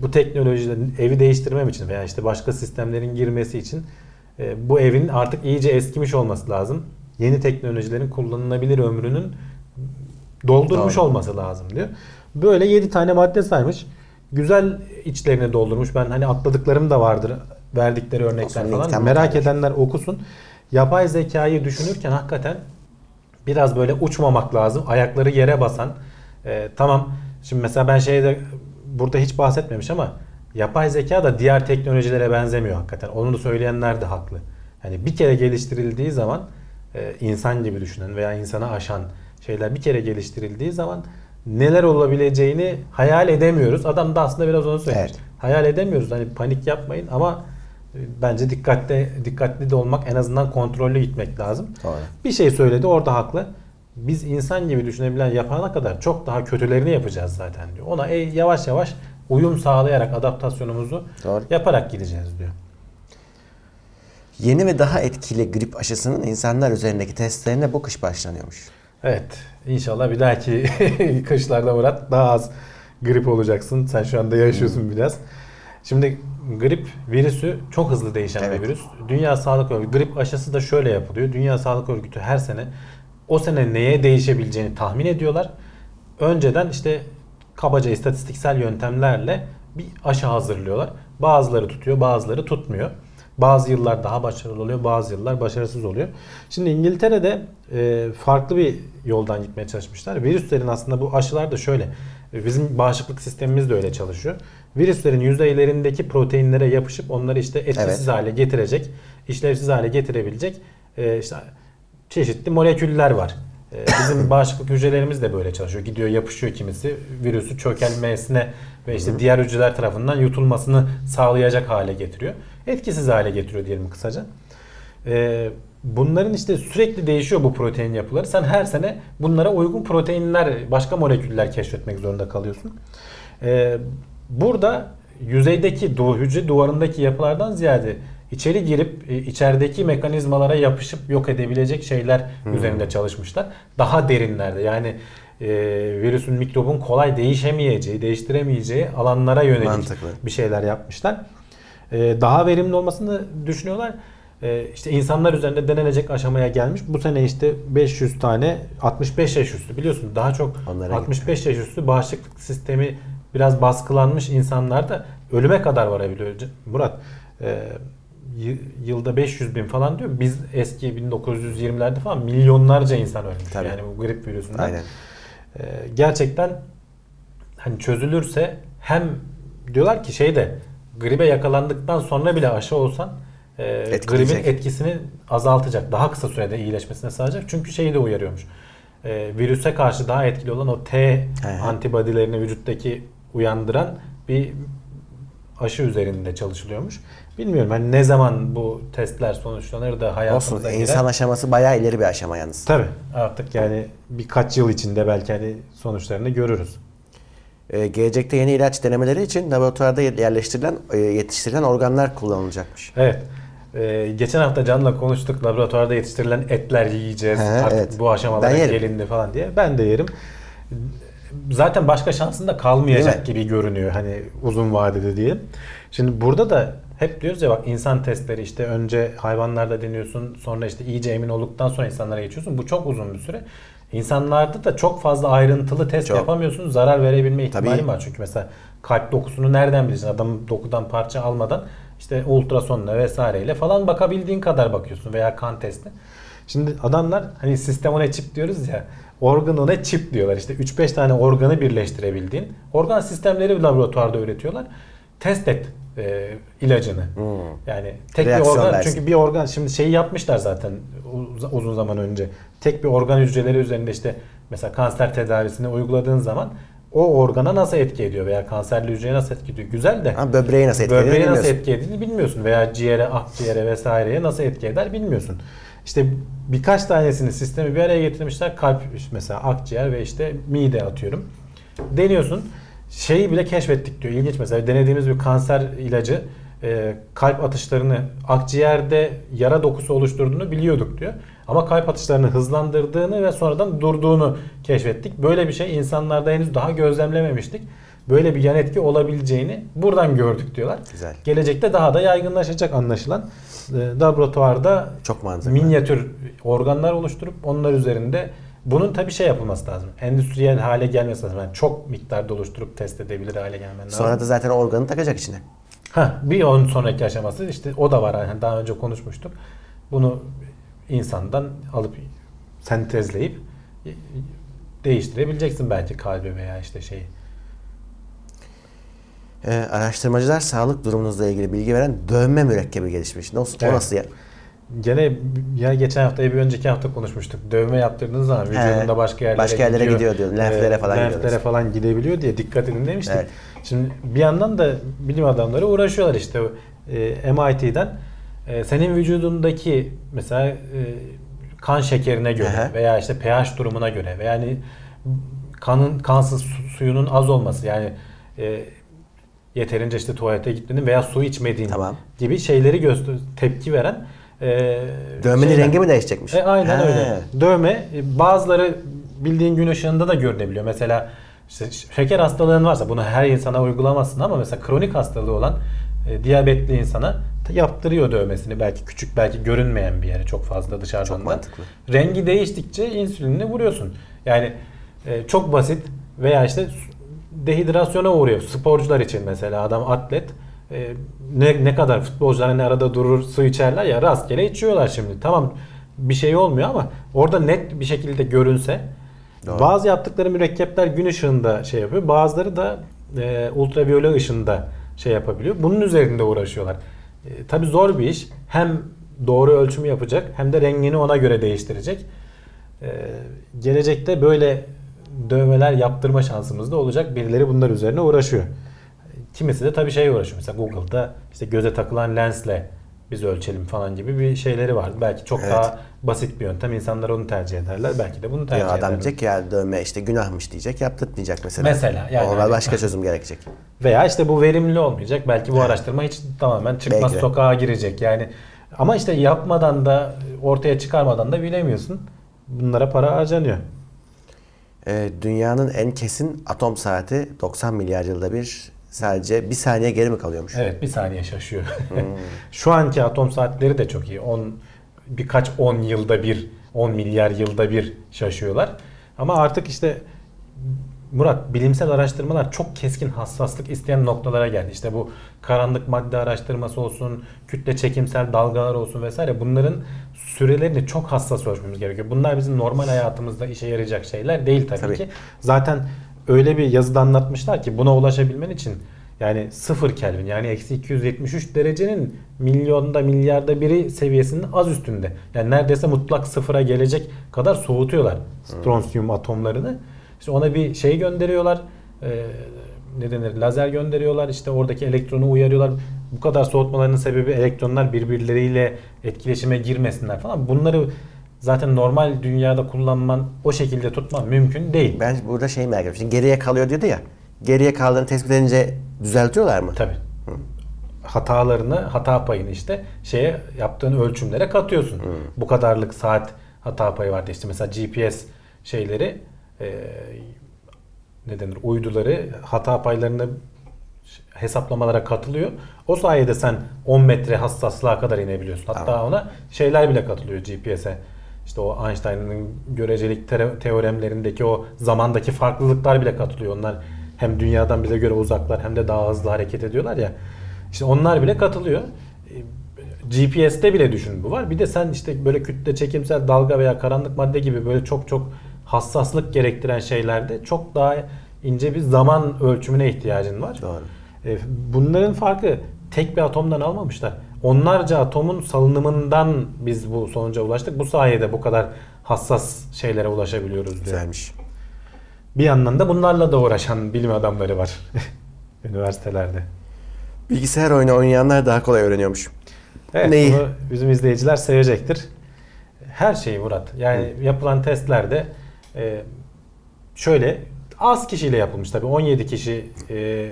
Bu teknolojilerin evi değiştirmem için veya işte başka sistemlerin girmesi için e, bu evin artık iyice eskimiş olması lazım. Yeni teknolojilerin kullanılabilir ömrünün doldurmuş Doğru. olması lazım diyor. Böyle 7 tane madde saymış. Güzel içlerine doldurmuş. Ben hani atladıklarım da vardır. Verdikleri örnekler falan. Merak edenler okusun. Yapay zekayı düşünürken hakikaten biraz böyle uçmamak lazım. Ayakları yere basan. Ee, tamam. Şimdi mesela ben şeyde burada hiç bahsetmemiş ama yapay zeka da diğer teknolojilere benzemiyor hakikaten. Onu da söyleyenler de haklı. Yani bir kere geliştirildiği zaman e, insan gibi düşünen veya insana aşan şeyler bir kere geliştirildiği zaman neler olabileceğini hayal edemiyoruz. Adam da aslında biraz onu söylemiş. Evet. Hayal edemiyoruz. Hani panik yapmayın ama e, bence dikkatli dikkatli de olmak en azından kontrollü gitmek lazım. Doğru. Bir şey söyledi orada haklı. Biz insan gibi düşünebilen yapana kadar çok daha kötülerini yapacağız zaten diyor. Ona e, yavaş yavaş uyum sağlayarak adaptasyonumuzu Doğru. yaparak gideceğiz diyor. Yeni ve daha etkili grip aşısının insanlar üzerindeki testlerine bu kış başlanıyormuş. Evet. İnşallah bir dahaki [LAUGHS] kışlarda Murat daha az grip olacaksın. Sen şu anda yaşıyorsun biraz. Şimdi grip virüsü çok hızlı değişen Evet. bir virüs. Dünya Sağlık Örgütü grip aşısı da şöyle yapılıyor. Dünya Sağlık Örgütü her sene o sene neye değişebileceğini tahmin ediyorlar. Önceden işte kabaca istatistiksel yöntemlerle bir aşı hazırlıyorlar. Bazıları tutuyor, bazıları tutmuyor. Bazı yıllar daha başarılı oluyor, bazı yıllar başarısız oluyor. Şimdi İngiltere'de e, farklı bir yoldan gitmeye çalışmışlar. Virüslerin aslında bu aşılar da şöyle. E, Bizim bağışıklık sistemimiz de öyle çalışıyor. Virüslerin yüzeylerindeki proteinlere yapışıp onları işte etkisiz Evet. hale getirecek, işlevsiz hale getirebilecek e, işte çeşitli moleküller var. E, Bizim [COUGHS] bağışıklık hücrelerimiz de böyle çalışıyor. Gidiyor yapışıyor kimisi virüsü çökelmesine ve işte diğer hücreler tarafından yutulmasını sağlayacak hale getiriyor. Etkisiz hale getiriyor diyelim kısaca. E, Bunların işte sürekli değişiyor bu protein yapıları. Sen her sene bunlara uygun proteinler, başka moleküller keşfetmek zorunda kalıyorsun. E, Burada yüzeydeki du- hücre duvarındaki yapılardan ziyade içeri girip e, içerideki mekanizmalara yapışıp yok edebilecek şeyler üzerinde çalışmışlar. Daha derinlerde yani e, virüsün mikrobun kolay değişemeyeceği, değiştiremeyeceği alanlara yönelik Mantıklı. bir şeyler yapmışlar. E, daha verimli olmasını düşünüyorlar. E, işte insanlar üzerinde denenecek aşamaya gelmiş. Bu sene işte 500 tane 65 yaş üstü biliyorsun daha çok Onlara 65 yaş üstü bağışıklık sistemi biraz baskılanmış insanlar da ölüme kadar varabiliyor. Murat e, yılda 500 bin falan diyor. Biz eski 1920'lerde falan milyonlarca insan ölmüş. Tabii. Yani bu grip virüsünden. Aynen. E, gerçekten hani çözülürse hem diyorlar ki şeyde gribe yakalandıktan sonra bile aşı olsan e, gribin etkisini azaltacak. Daha kısa sürede iyileşmesine sağlayacak. Çünkü şeyi de uyarıyormuş. E, virüse karşı daha etkili olan o T hı. antibodilerini vücuttaki uyandıran bir aşı üzerinde çalışılıyormuş. Bilmiyorum hani ne zaman bu testler sonuçlanır da Olsun. hayatımıza girer. İnsan aşaması bayağı ileri bir aşama yalnız. Tabii artık yani birkaç yıl içinde belki hani sonuçlarını görürüz. Ee, gelecekte yeni ilaç denemeleri için laboratuvarda yerleştirilen, e, yetiştirilen organlar kullanılacakmış. Evet. Ee, geçen hafta Can'la konuştuk laboratuvarda yetiştirilen etler yiyeceğiz. He, Artık evet. bu aşamalara Ben yerim. gelindi falan diye. Ben de yerim. Zaten başka şansın da kalmayacak gibi görünüyor hani uzun vadede diyelim. Şimdi burada da hep diyoruz ya bak insan testleri işte önce hayvanlarda deniyorsun sonra işte iyice emin olduktan sonra insanlara geçiyorsun. Bu çok uzun bir süre. İnsanlarda da çok fazla ayrıntılı test Çok. yapamıyorsun. Zarar verebilme ihtimalin Tabii. var. Çünkü mesela kalp dokusunu nereden bileceksin? Adam dokudan parça almadan işte ultrasonla vesaireyle falan bakabildiğin kadar bakıyorsun veya kan testi. Şimdi adamlar hani sistem ona çip diyoruz ya organ ona çip diyorlar. İşte 3-5 tane organı birleştirebildiğin organ sistemleri laboratuvarda üretiyorlar. Test et e, ilacını. Yani tek bir Hmm. Reaksiyon organ versin. çünkü bir organ şimdi şeyi yapmışlar zaten uz- uzun zaman önce. Tek bir organ hücreleri üzerinde işte mesela kanser tedavisini uyguladığın zaman o organa nasıl etki ediyor veya kanserli hücreye nasıl etki ediyor? Güzel de Ama böbreği nasıl etkilediğini böbreğe nasıl etki ettiğini bilmiyorsun veya ciğere, akciğere vesaireye nasıl etki eder bilmiyorsun. İşte birkaç tanesini sistemi bir araya getirmişler. Kalp mesela akciğer ve işte mide atıyorum. Deniyorsun. Şeyi bile keşfettik diyor. İlginç mesela denediğimiz bir kanser ilacı e, kalp atışlarını akciğerde yara dokusu oluşturduğunu biliyorduk diyor. Ama kalp atışlarını hızlandırdığını ve sonradan durduğunu keşfettik. Böyle bir şey insanlarda henüz daha gözlemlememiştik. Böyle bir yan etki olabileceğini buradan gördük diyorlar. Güzel. Gelecekte daha da yaygınlaşacak anlaşılan. E, laboratuvarda Çok mantıklı. minyatür organlar oluşturup onlar üzerinde bunun tabi şey yapılması lazım. Endüstriyel hale gelmesi lazım. Yani çok miktarda oluşturup test edebilir hale gelmen lazım. Sonra da zaten organı takacak içine. Ha, bir onun sonraki aşaması işte o da var. Yani daha önce konuşmuştuk. Bunu insandan alıp sentezleyip değiştirebileceksin belki kalbi veya işte şeyi. Ee, araştırmacılar sağlık durumunuzla ilgili bilgi veren dövme mürekkebi gelişmiş. Nasıl, Evet. O nasıl ya? Gene ya geçen hafta ya bir önceki hafta konuşmuştuk. Dövme yaptırdığınız zaman vücudunda başka yerlere başka yerlere gidiyor diyor. Lenflere falan gidiyor Lenflere mesela. falan gidebiliyor diye dikkat edin demiştik. Evet. Şimdi bir yandan da bilim adamları uğraşıyorlar işte e, MIT'den e, senin vücudundaki mesela e, kan şekerine göre Aha. veya işte pH durumuna göre veya yani kanın kansız su- suyunun az olması yani e, yeterince işte tuvalete gitmediğin veya su içmediğin Tamam. gibi şeyleri göster tepki veren e, Dövmenin şeyler. rengi mi değişecekmiş? E, aynen He. öyle. Dövme e, bazıları bildiğin gün ışığında da görünebiliyor. Mesela işte şeker hastalığın varsa bunu her insana uygulamazsın ama mesela kronik hastalığı olan e, diyabetli insana yaptırıyor dövmesini. Belki küçük belki görünmeyen bir yere çok fazla dışarıdan Çok da. mantıklı. Rengi değiştikçe insülinini vuruyorsun. Yani e, çok basit veya işte dehidrasyona uğruyor. Sporcular için mesela adam atlet e, ne, ne kadar futbolcular hani arada durur su içerler ya rastgele içiyorlar şimdi. Tamam bir şey olmuyor ama orada net bir şekilde görünse Doğru. bazı yaptıkları mürekkepler gün ışığında şey yapıyor. Bazıları da e, ultraviyole ışığında şey yapabiliyor. Bunun üzerinde uğraşıyorlar. E, tabii zor bir iş. Hem doğru ölçümü yapacak hem de rengini ona göre değiştirecek. E, gelecekte böyle dövmeler yaptırma şansımız da olacak. Birileri bunlar üzerine uğraşıyor. Kimisi de tabii şey uğraşıyor. Mesela Google'da işte göze takılan lensle biz ölçelim falan gibi bir şeyleri var. Belki çok Evet. daha basit bir yöntem. İnsanlar onu tercih ederler. Belki de bunu tercih Ya adam ederler. diyecek ya dövme işte günahmış diyecek yaptırtmayacak mesela. Mesela, yani Ona hani- başka çözüm gerekecek. Veya işte bu verimli olmayacak. Belki bu araştırma hiç tamamen çıkmaz Belki sokağa girecek. Yani ama işte yapmadan da ortaya çıkarmadan da bilemiyorsun. Bunlara para harcanıyor. Ee, dünyanın en kesin atom saati 90 milyar yılda bir sadece bir saniye geri mi kalıyormuş? Evet bir saniye şaşıyor. Hmm. [LAUGHS] Şu anki atom saatleri de çok iyi. 10 birkaç 10 yılda bir 10 milyar yılda bir şaşıyorlar. Ama artık işte Murat bilimsel araştırmalar çok keskin hassaslık isteyen noktalara geldi. İşte bu karanlık madde araştırması olsun, kütle çekimsel dalgalar olsun vesaire bunların sürelerini çok hassas ölçmemiz gerekiyor. Bunlar bizim normal hayatımızda işe yarayacak şeyler değil tabii, Tabii. ki. Zaten öyle bir yazıda anlatmışlar ki buna ulaşabilmen için yani 0 Kelvin yani eksi 273 derecenin milyonda milyarda biri seviyesinin az üstünde. Yani neredeyse mutlak sıfıra gelecek kadar soğutuyorlar stronsiyum atomlarını. İşte ona bir şey gönderiyorlar. e, ne denir lazer gönderiyorlar işte oradaki elektronu uyarıyorlar. Bu kadar soğutmalarının sebebi elektronlar birbirleriyle etkileşime girmesinler falan. Bunları zaten normal dünyada kullanman o şekilde tutman mümkün değil. Ben burada şey merak ediyorum. Şimdi geriye kalıyor diyordu ya. Geriye kaldığını tespit edince düzeltiyorlar mı? Tabii. Hatalarını, hata payını işte şeye yaptığın ölçümlere katıyorsun. Bu kadarlık saat hata payı vardı işte mesela GPS şeyleri e, ne denir uyduları hata paylarını hesaplamalara katılıyor. O sayede sen 10 metre hassaslığa kadar inebiliyorsun. Hatta Tamam. ona şeyler bile katılıyor GPS'e. İşte o Einstein'ın görecelik te- teoremlerindeki o zamandaki farklılıklar bile katılıyor. Onlar hem dünyadan bize göre uzaklar hem de daha hızlı hareket ediyorlar ya. İşte onlar bile katılıyor. E, GPS'te bile düşün bu var. Bir de sen işte böyle kütle çekimsel dalga veya karanlık madde gibi böyle çok çok hassaslık gerektiren şeylerde çok daha ince bir zaman ölçümüne ihtiyacın var. Doğru. E, Bunların farkı tek bir atomdan almamışlar. Onlarca atomun salınımından biz bu sonuca ulaştık. Bu sayede bu kadar hassas şeylere ulaşabiliyoruz diyor. Güzelmiş. Bir yandan da bunlarla da uğraşan bilim adamları var [LAUGHS] üniversitelerde. Bilgisayar oyunu oynayanlar daha kolay öğreniyormuş. Evet, Neyi? bunu bizim izleyiciler sevecektir. Her şeyi Murat. Yani yapılan testlerde e, şöyle az kişiyle yapılmış tabii 17 kişi e,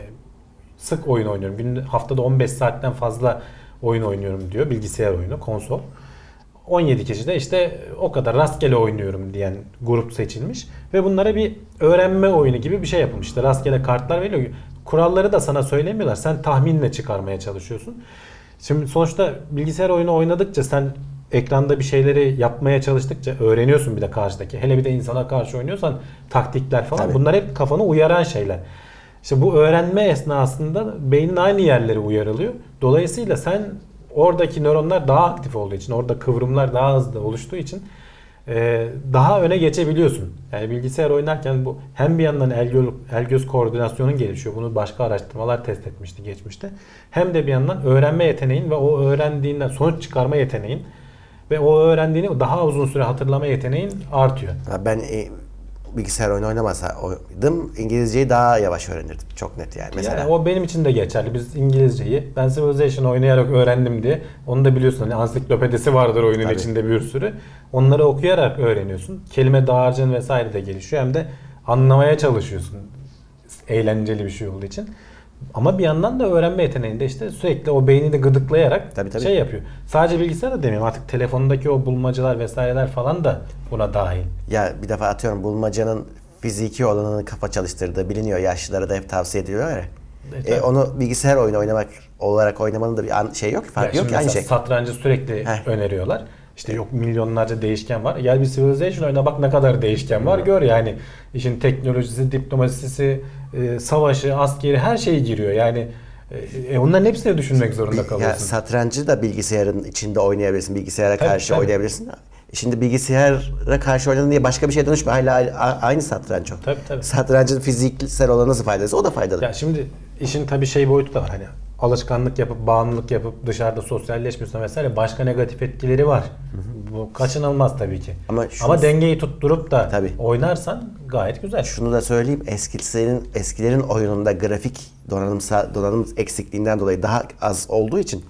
sık oyun oynuyorum. Günde haftada 15 saatten fazla oyun oynuyorum diyor bilgisayar oyunu, konsol. 17 kişi de işte o kadar rastgele oynuyorum diyen grup seçilmiş ve bunlara bir öğrenme oyunu gibi bir şey yapılmış. İşte rastgele kartlar veriliyor. Kuralları da sana söylemiyorlar. Sen tahminle çıkarmaya çalışıyorsun. Şimdi sonuçta bilgisayar oyunu oynadıkça sen ekranda bir şeyleri yapmaya çalıştıkça öğreniyorsun bir de karşıdaki. Hele bir de insana karşı oynuyorsan taktikler falan Tabii. bunlar hep kafanı uyaran şeyler. İşte bu öğrenme esnasında beynin aynı yerleri uyarılıyor. Dolayısıyla sen oradaki nöronlar daha aktif olduğu için, orada kıvrımlar daha hızlı oluştuğu için e, daha öne geçebiliyorsun. Yani bilgisayar oynarken bu hem bir yandan el, göz, el göz koordinasyonun gelişiyor. Bunu başka araştırmalar test etmişti geçmişte. Hem de bir yandan öğrenme yeteneğin ve o öğrendiğinden sonuç çıkarma yeteneğin ve o öğrendiğini daha uzun süre hatırlama yeteneğin artıyor. Ben e, bilgisayar oyunu oynamasaydım İngilizceyi daha yavaş öğrenirdim. Çok net yani. Mesela Yani o benim için de geçerli. Biz İngilizceyi ben Civilization oynayarak öğrendim diye. Onu da biliyorsun hani ansiklopedisi vardır oyunun Tabii. içinde bir sürü. Onları okuyarak öğreniyorsun. Kelime dağarcığın vesaire de gelişiyor. Hem de anlamaya çalışıyorsun. Eğlenceli bir şey olduğu için. Ama bir yandan da öğrenme yeteneğinde işte sürekli o beynini gıdıklayarak Tabii, tabii. şey yapıyor. Sadece bilgisayar da demiyorum artık telefondaki o bulmacalar vesaireler falan da buna dahil. ya bir defa atıyorum bulmacanın fiziki olanını kafa çalıştırdığı biliniyor. Yaşlılara da hep tavsiye ediliyor ya. E, E, onu bilgisayar oyunu oynamak olarak oynamanın da bir an- şey yok. Fark Ya yok ki aynı şey. satrancı sürekli Heh. öneriyorlar. İşte yok milyonlarca değişken var. Gel bir Civilization oyna bak ne kadar değişken var gör yani. işin teknolojisi, diplomasisi, e, savaşı, askeri her şey giriyor. Yani e, e, onların hepsini düşünmek zorunda Ya kalıyorsun. satrancı da bilgisayarın içinde oynayabilirsin. Bilgisayara Tabii, karşı tabii. oynayabilirsin. Şimdi bilgisayara karşı oynadın diye başka bir şeye dönüşme. Hala aynı satranç o. Tabii, tabii. Satrancın fiziksel olan nasıl faydası? O da faydalı. Ya şimdi işin tabii şey boyutu da var. Hani alışkanlık yapıp bağımlılık yapıp dışarıda sosyalleşmiyorsan vesaire başka negatif etkileri var. Bu kaçınılmaz tabii ki. Ama Ama, şunu- dengeyi tutturup da Tabii. oynarsan gayet güzel. Şunu da söyleyeyim. Eskilerin eskilerin oyununda grafik donanımsal donanım eksikliğinden dolayı daha az olduğu için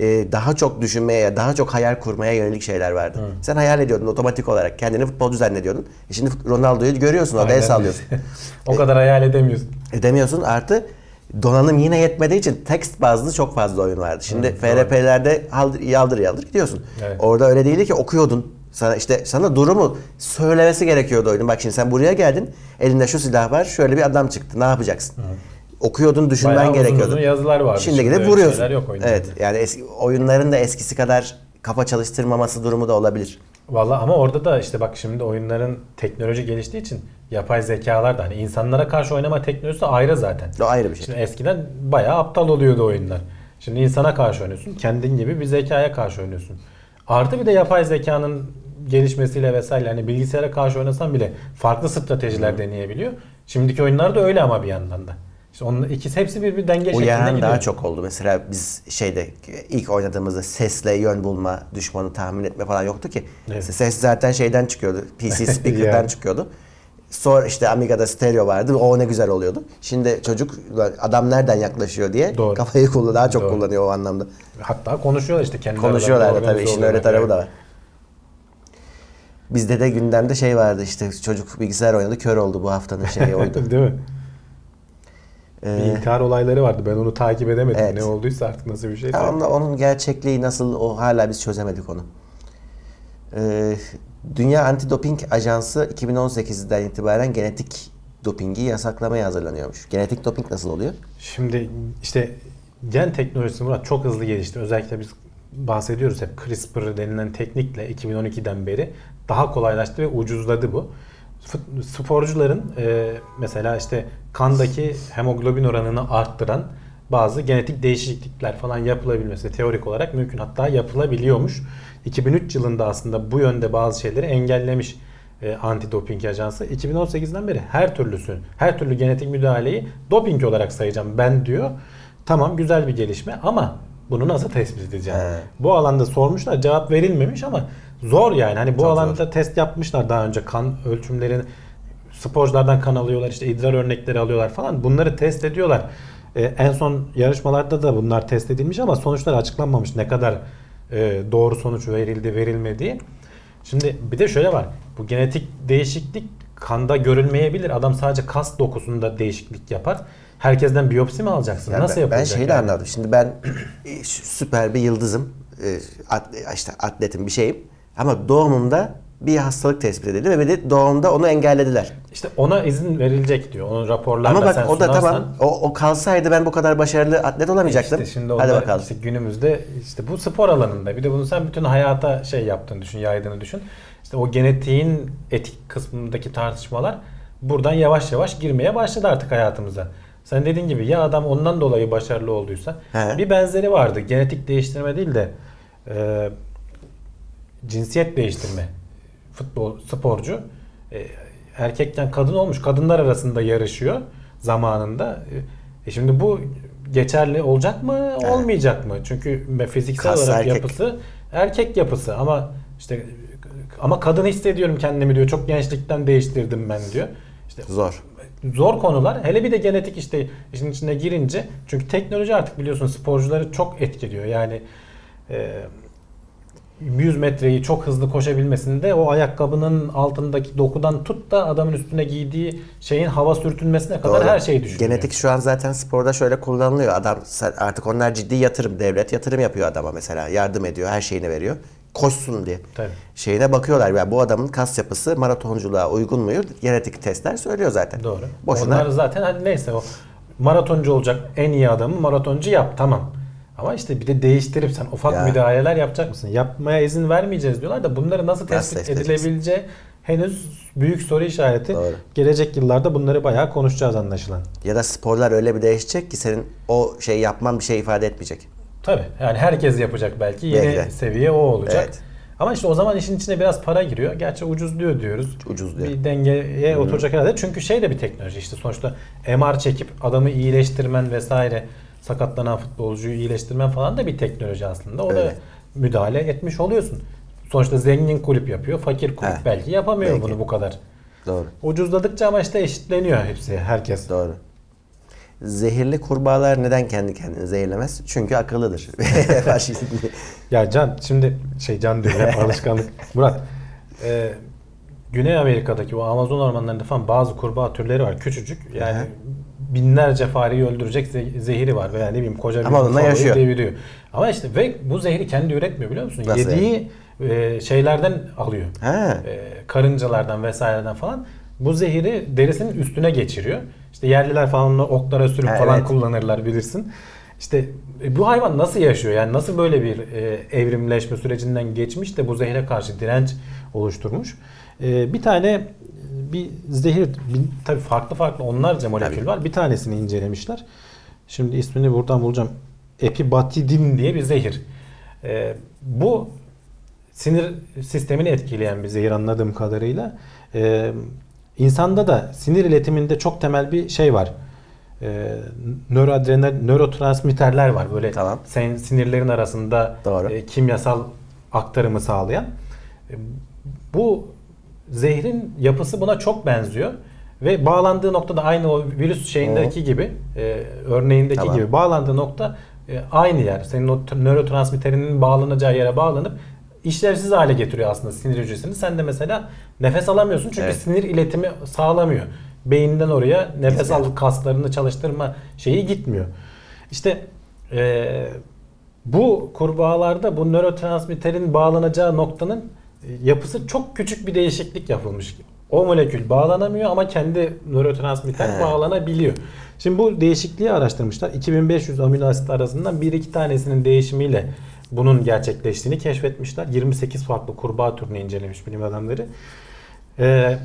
e, daha çok düşünmeye, daha çok hayal kurmaya yönelik şeyler vardı. Sen hayal ediyordun otomatik olarak. Kendini futbolcu zannediyordun. E şimdi Ronaldo'yu görüyorsun, orada el sallıyorsun. [LAUGHS] o kadar hayal edemiyorsun. Edemiyorsun. Artı donanım yine yetmediği için tekst bazlı çok fazla oyun vardı. Şimdi FRP'lerde haldır, yaldır yaldır gidiyorsun. Evet. Orada öyle değildi ki okuyordun. Sana işte sana durumu söylemesi gerekiyordu oyunun. Bak şimdi sen buraya geldin. Elinde şu silah var. Şöyle bir adam çıktı. Ne yapacaksın? Okuyordun, düşünmen Bayağı uzun gerekiyordu. uzun yazılar vardı. Şimdi Şimdi gidip vuruyorsun. yok oyunda. evet. Yani eski, oyunların da eskisi kadar kafa çalıştırmaması durumu da olabilir. Valla ama orada da işte bak şimdi oyunların teknoloji geliştiği için yapay zekalar da hani insanlara karşı oynama teknolojisi ayrı zaten. O ayrı bir şey. Şimdi eskiden bayağı aptal oluyordu oyunlar. Şimdi insana karşı oynuyorsun. Kendin gibi bir zekaya karşı oynuyorsun. Artı bir de yapay zekanın gelişmesiyle vesaire hani bilgisayara karşı oynasan bile farklı stratejiler deneyebiliyor. Şimdiki oyunlar da öyle ama bir yandan da. İşte onun ikisi hepsi bir, bir denge şeklinde Uyaran gidiyor. daha çok oldu. Mesela biz şeyde ilk oynadığımızda sesle yön bulma, düşmanı tahmin etme falan yoktu ki. Evet. Ses zaten şeyden çıkıyordu. PC [LAUGHS] speaker'dan Yani. çıkıyordu. Sonra işte Amiga'da stereo vardı. O ne güzel oluyordu. Şimdi çocuk adam nereden yaklaşıyor diye Doğru. kafayı kullan daha çok Doğru. kullanıyor o anlamda. Hatta konuşuyorlar işte kendi Konuşuyorlar da tabii işin öyle tarafı da var. Bizde de gündemde şey vardı işte çocuk bilgisayar oynadı kör oldu bu haftanın şeyi oydu. [LAUGHS] Değil mi? Ee, Bir intihar olayları vardı. Ben onu takip edemedim. Evet. Ne olduysa artık nasıl bir şey. Ya onun, onun gerçekliği nasıl o hala biz çözemedik onu. Ee, Dünya Antidoping Ajansı 2018'den itibaren genetik dopingi yasaklamaya hazırlanıyormuş. Genetik doping nasıl oluyor? Şimdi işte gen teknolojisi Murat çok hızlı gelişti. Özellikle biz bahsediyoruz hep CRISPR denilen teknikle 2012'den beri daha kolaylaştı ve ucuzladı bu. Sporcuların e, mesela işte kandaki hemoglobin oranını arttıran bazı genetik değişiklikler falan yapılabilmesi teorik olarak mümkün. Hatta yapılabiliyormuş. 2003 yılında aslında bu yönde bazı şeyleri engellemiş e, anti-doping ajansı. 2018'den beri her türlüsü, her türlü genetik müdahaleyi doping olarak sayacağım ben diyor. Tamam güzel bir gelişme ama bunu nasıl tespit edeceğim? He. Bu alanda sormuşlar cevap verilmemiş ama zor yani. Hani bu Çok alanda test yapmışlar daha önce kan ölçümlerini sporculardan kan alıyorlar işte idrar örnekleri alıyorlar falan bunları test ediyorlar. Ee, en son yarışmalarda da bunlar test edilmiş ama sonuçlar açıklanmamış ne kadar e, doğru sonuç verildi verilmediği. Şimdi bir de şöyle var bu genetik değişiklik kanda görülmeyebilir. Adam sadece kas dokusunda değişiklik yapar. Herkesten biyopsi mi alacaksın? Yani Nasıl ben, yapılacak? ben şeyi de yani? anladım. Şimdi ben [CLEARS THROAT] süper bir yıldızım. E, at- işte atletim bir şeyim. Ama doğumumda bir hastalık tespit edildi ve bir de doğumda onu engellediler. İşte ona izin verilecek diyor. Onun raporlarla Ama sen bak o da sunarsan- tamam. O, o kalsaydı ben bu kadar başarılı atlet olamayacaktım. İşte şimdi Hadi bakalım. işte günümüzde işte bu spor alanında bir de bunu sen bütün hayata şey yaptığını düşün, yaydığını düşün. İşte o genetiğin etik kısmındaki tartışmalar buradan yavaş yavaş girmeye başladı artık hayatımıza. Sen dediğin gibi ya adam ondan dolayı başarılı olduysa He. bir benzeri vardı. Genetik değiştirme değil de e, cinsiyet değiştirme. Futbol sporcu e, erkekten kadın olmuş. Kadınlar arasında yarışıyor zamanında. E, şimdi bu geçerli olacak mı, olmayacak mı? Çünkü fiziksel Kas olarak erkek. yapısı erkek yapısı ama işte ama kadın hissediyorum kendimi diyor. Çok gençlikten değiştirdim ben diyor. İşte Zor. zor konular. Hele bir de genetik işte işin içine girince çünkü teknoloji artık biliyorsun sporcuları çok etkiliyor. Yani e, 100 metreyi çok hızlı koşabilmesinde o ayakkabının altındaki dokudan tut da adamın üstüne giydiği şeyin hava sürtünmesine kadar Doğru. her şeyi düşünüyor. Genetik şu an zaten sporda şöyle kullanılıyor. Adam artık onlar ciddi yatırım. Devlet yatırım yapıyor adama mesela. Yardım ediyor. Her şeyini veriyor. Koşsun diye. Tabii. Şeyine bakıyorlar. Yani bu adamın kas yapısı maratonculuğa uygun mu? Genetik testler söylüyor zaten. Doğru. Boşuna Onlar zaten hani neyse o maratoncu olacak en iyi adamı maratoncu yap tamam. Ama işte bir de değiştirip sen ufak Ya. müdahaleler yapacak mısın? Yapmaya izin vermeyeceğiz diyorlar da bunları nasıl tespit edeceğiz? edilebileceği henüz büyük soru işareti. Doğru. Gelecek yıllarda bunları bayağı konuşacağız anlaşılan. ya da sporlar öyle bir değişecek ki senin o şey yapman bir şey ifade etmeyecek. Tabii yani herkes yapacak belki. Yeni Belki seviye o olacak. Evet. Ama işte o zaman işin içine biraz para giriyor. Gerçi ucuzluyor diyoruz. Ucuzluyor. Bir dengeye oturacak herhalde. Çünkü şey de bir teknoloji işte sonuçta MR çekip adamı iyileştirmen vesaire sakatlanan futbolcuyu iyileştirmen falan da bir teknoloji aslında. O da Öyle. müdahale etmiş oluyorsun. Sonuçta zengin kulüp yapıyor, fakir kulüp Heh. belki yapamıyor Belki. bunu bu kadar. Doğru. Ucuzladıkça ama işte eşitleniyor hepsi, herkes. Doğru. Zehirli kurbağalar neden kendi kendini zehirlemez? Çünkü akıllıdır. [LAUGHS] Ya Can şimdi şey Can diyor hep [LAUGHS] alışkanlık. Murat e, Güney Amerika'daki o Amazon ormanlarında falan bazı kurbağa türleri var küçücük. Yani Aha. Binlerce fareyi öldürecek ze- zehri var veya ne bileyim koca bir Ama onunla yaşıyor. deviriyor. Ama işte ve bu zehri kendi üretmiyor biliyor musun? Nasıl Yediği e, şeylerden alıyor. ha. E, karıncalardan vesaireden falan bu zehri derisinin üstüne geçiriyor. İşte yerliler falan onu oklara sürüp Ha, falan evet. kullanırlar bilirsin. İşte e, bu hayvan nasıl yaşıyor? Yani nasıl böyle bir e, evrimleşme sürecinden geçmiş de bu zehre karşı direnç oluşturmuş? E, bir tane e, bir zehir bin, tabii farklı farklı onlarca molekül Tabii. var. Bir tanesini incelemişler. Şimdi ismini buradan bulacağım. Epibatidin diye bir zehir. E, bu sinir sistemini etkileyen bir zehir anladığım kadarıyla. Ee, insanda da sinir iletiminde çok temel bir şey var. Ee, nöroadrenal, nörotransmitterler var. Böyle Tamam. sen sinirlerin arasında Doğru. e, kimyasal aktarımı sağlayan. E, bu zehrin yapısı buna çok benziyor. Ve bağlandığı noktada aynı o virüs şeyindeki gibi, e, örneğindeki Tamam. gibi bağlandığı nokta e, aynı yer. Senin o nörotransmitterinin bağlanacağı yere bağlanıp işlevsiz hale getiriyor aslında sinir hücresini. Sen de mesela nefes alamıyorsun çünkü Evet. sinir iletimi sağlamıyor. Beyinden oraya nefes al kaslarını çalıştırma şeyi gitmiyor. İşte e, bu kurbağalarda bu nörotransmitterin bağlanacağı noktanın yapısı çok küçük bir değişiklik yapılmış. O molekül bağlanamıyor ama kendi nörotransmitter He. bağlanabiliyor. Şimdi bu değişikliği araştırmışlar. 2500 amino asit arasından 1-2 tanesinin değişimiyle bunun gerçekleştiğini keşfetmişler. 28 farklı kurbağa türünü incelemiş bilim adamları. Ee,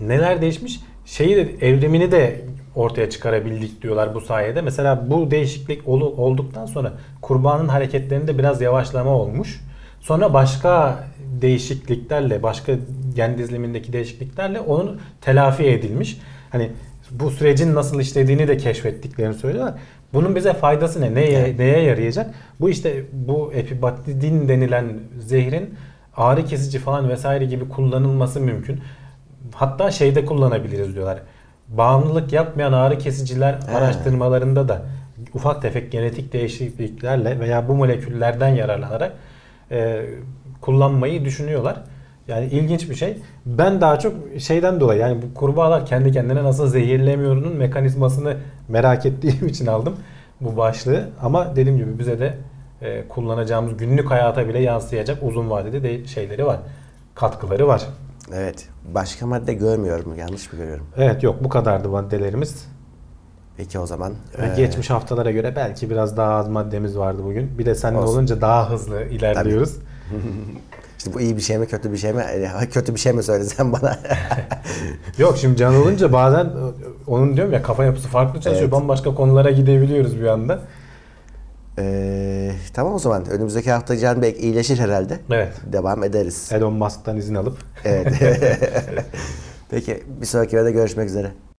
neler değişmiş? Şeyi de evrimini de ortaya çıkarabildik diyorlar bu sayede. Mesela bu değişiklik olduktan sonra kurbağanın hareketlerinde biraz yavaşlama olmuş. Sonra başka değişikliklerle, başka gen dizilimindeki değişikliklerle onun telafi edilmiş. Hani bu sürecin nasıl işlediğini de keşfettiklerini söylüyorlar. Bunun bize faydası ne? Neye, neye yarayacak? Bu işte bu epibatidin denilen zehrin ağrı kesici falan vesaire gibi kullanılması mümkün. Hatta şeyde kullanabiliriz diyorlar. Bağımlılık yapmayan ağrı kesiciler He. araştırmalarında da ufak tefek genetik değişikliklerle veya bu moleküllerden yararlanarak e, kullanmayı düşünüyorlar. Yani ilginç bir şey. Ben daha çok şeyden dolayı yani bu kurbağalar kendi kendine nasıl zehirlemiyorunun mekanizmasını merak ettiğim [LAUGHS] için aldım bu başlığı. Ama dediğim gibi bize de e, kullanacağımız günlük hayata bile yansıyacak uzun vadede de şeyleri var. Katkıları var. Evet. Başka madde görmüyorum. Yanlış mı görüyorum? Evet yok bu kadardı maddelerimiz. Peki o zaman. Eee, Geçmiş haftalara göre belki biraz daha az maddemiz vardı bugün. Bir de seninle Olsun. olunca daha hızlı ilerliyoruz. [LAUGHS] işte bu iyi bir şey mi kötü bir şey mi? Eee, [LAUGHS] Kötü bir şey mi söylesen bana? [LAUGHS] Yok şimdi can olunca bazen onun diyorum ya kafa yapısı farklı çalışıyor. Evet. Bambaşka konulara gidebiliyoruz bir anda. Eee, tamam o zaman. Önümüzdeki hafta Can Bey iyileşir herhalde. Evet. Devam ederiz. Elon Musk'tan izin alıp Evet. Peki bir sonraki videoda görüşmek üzere.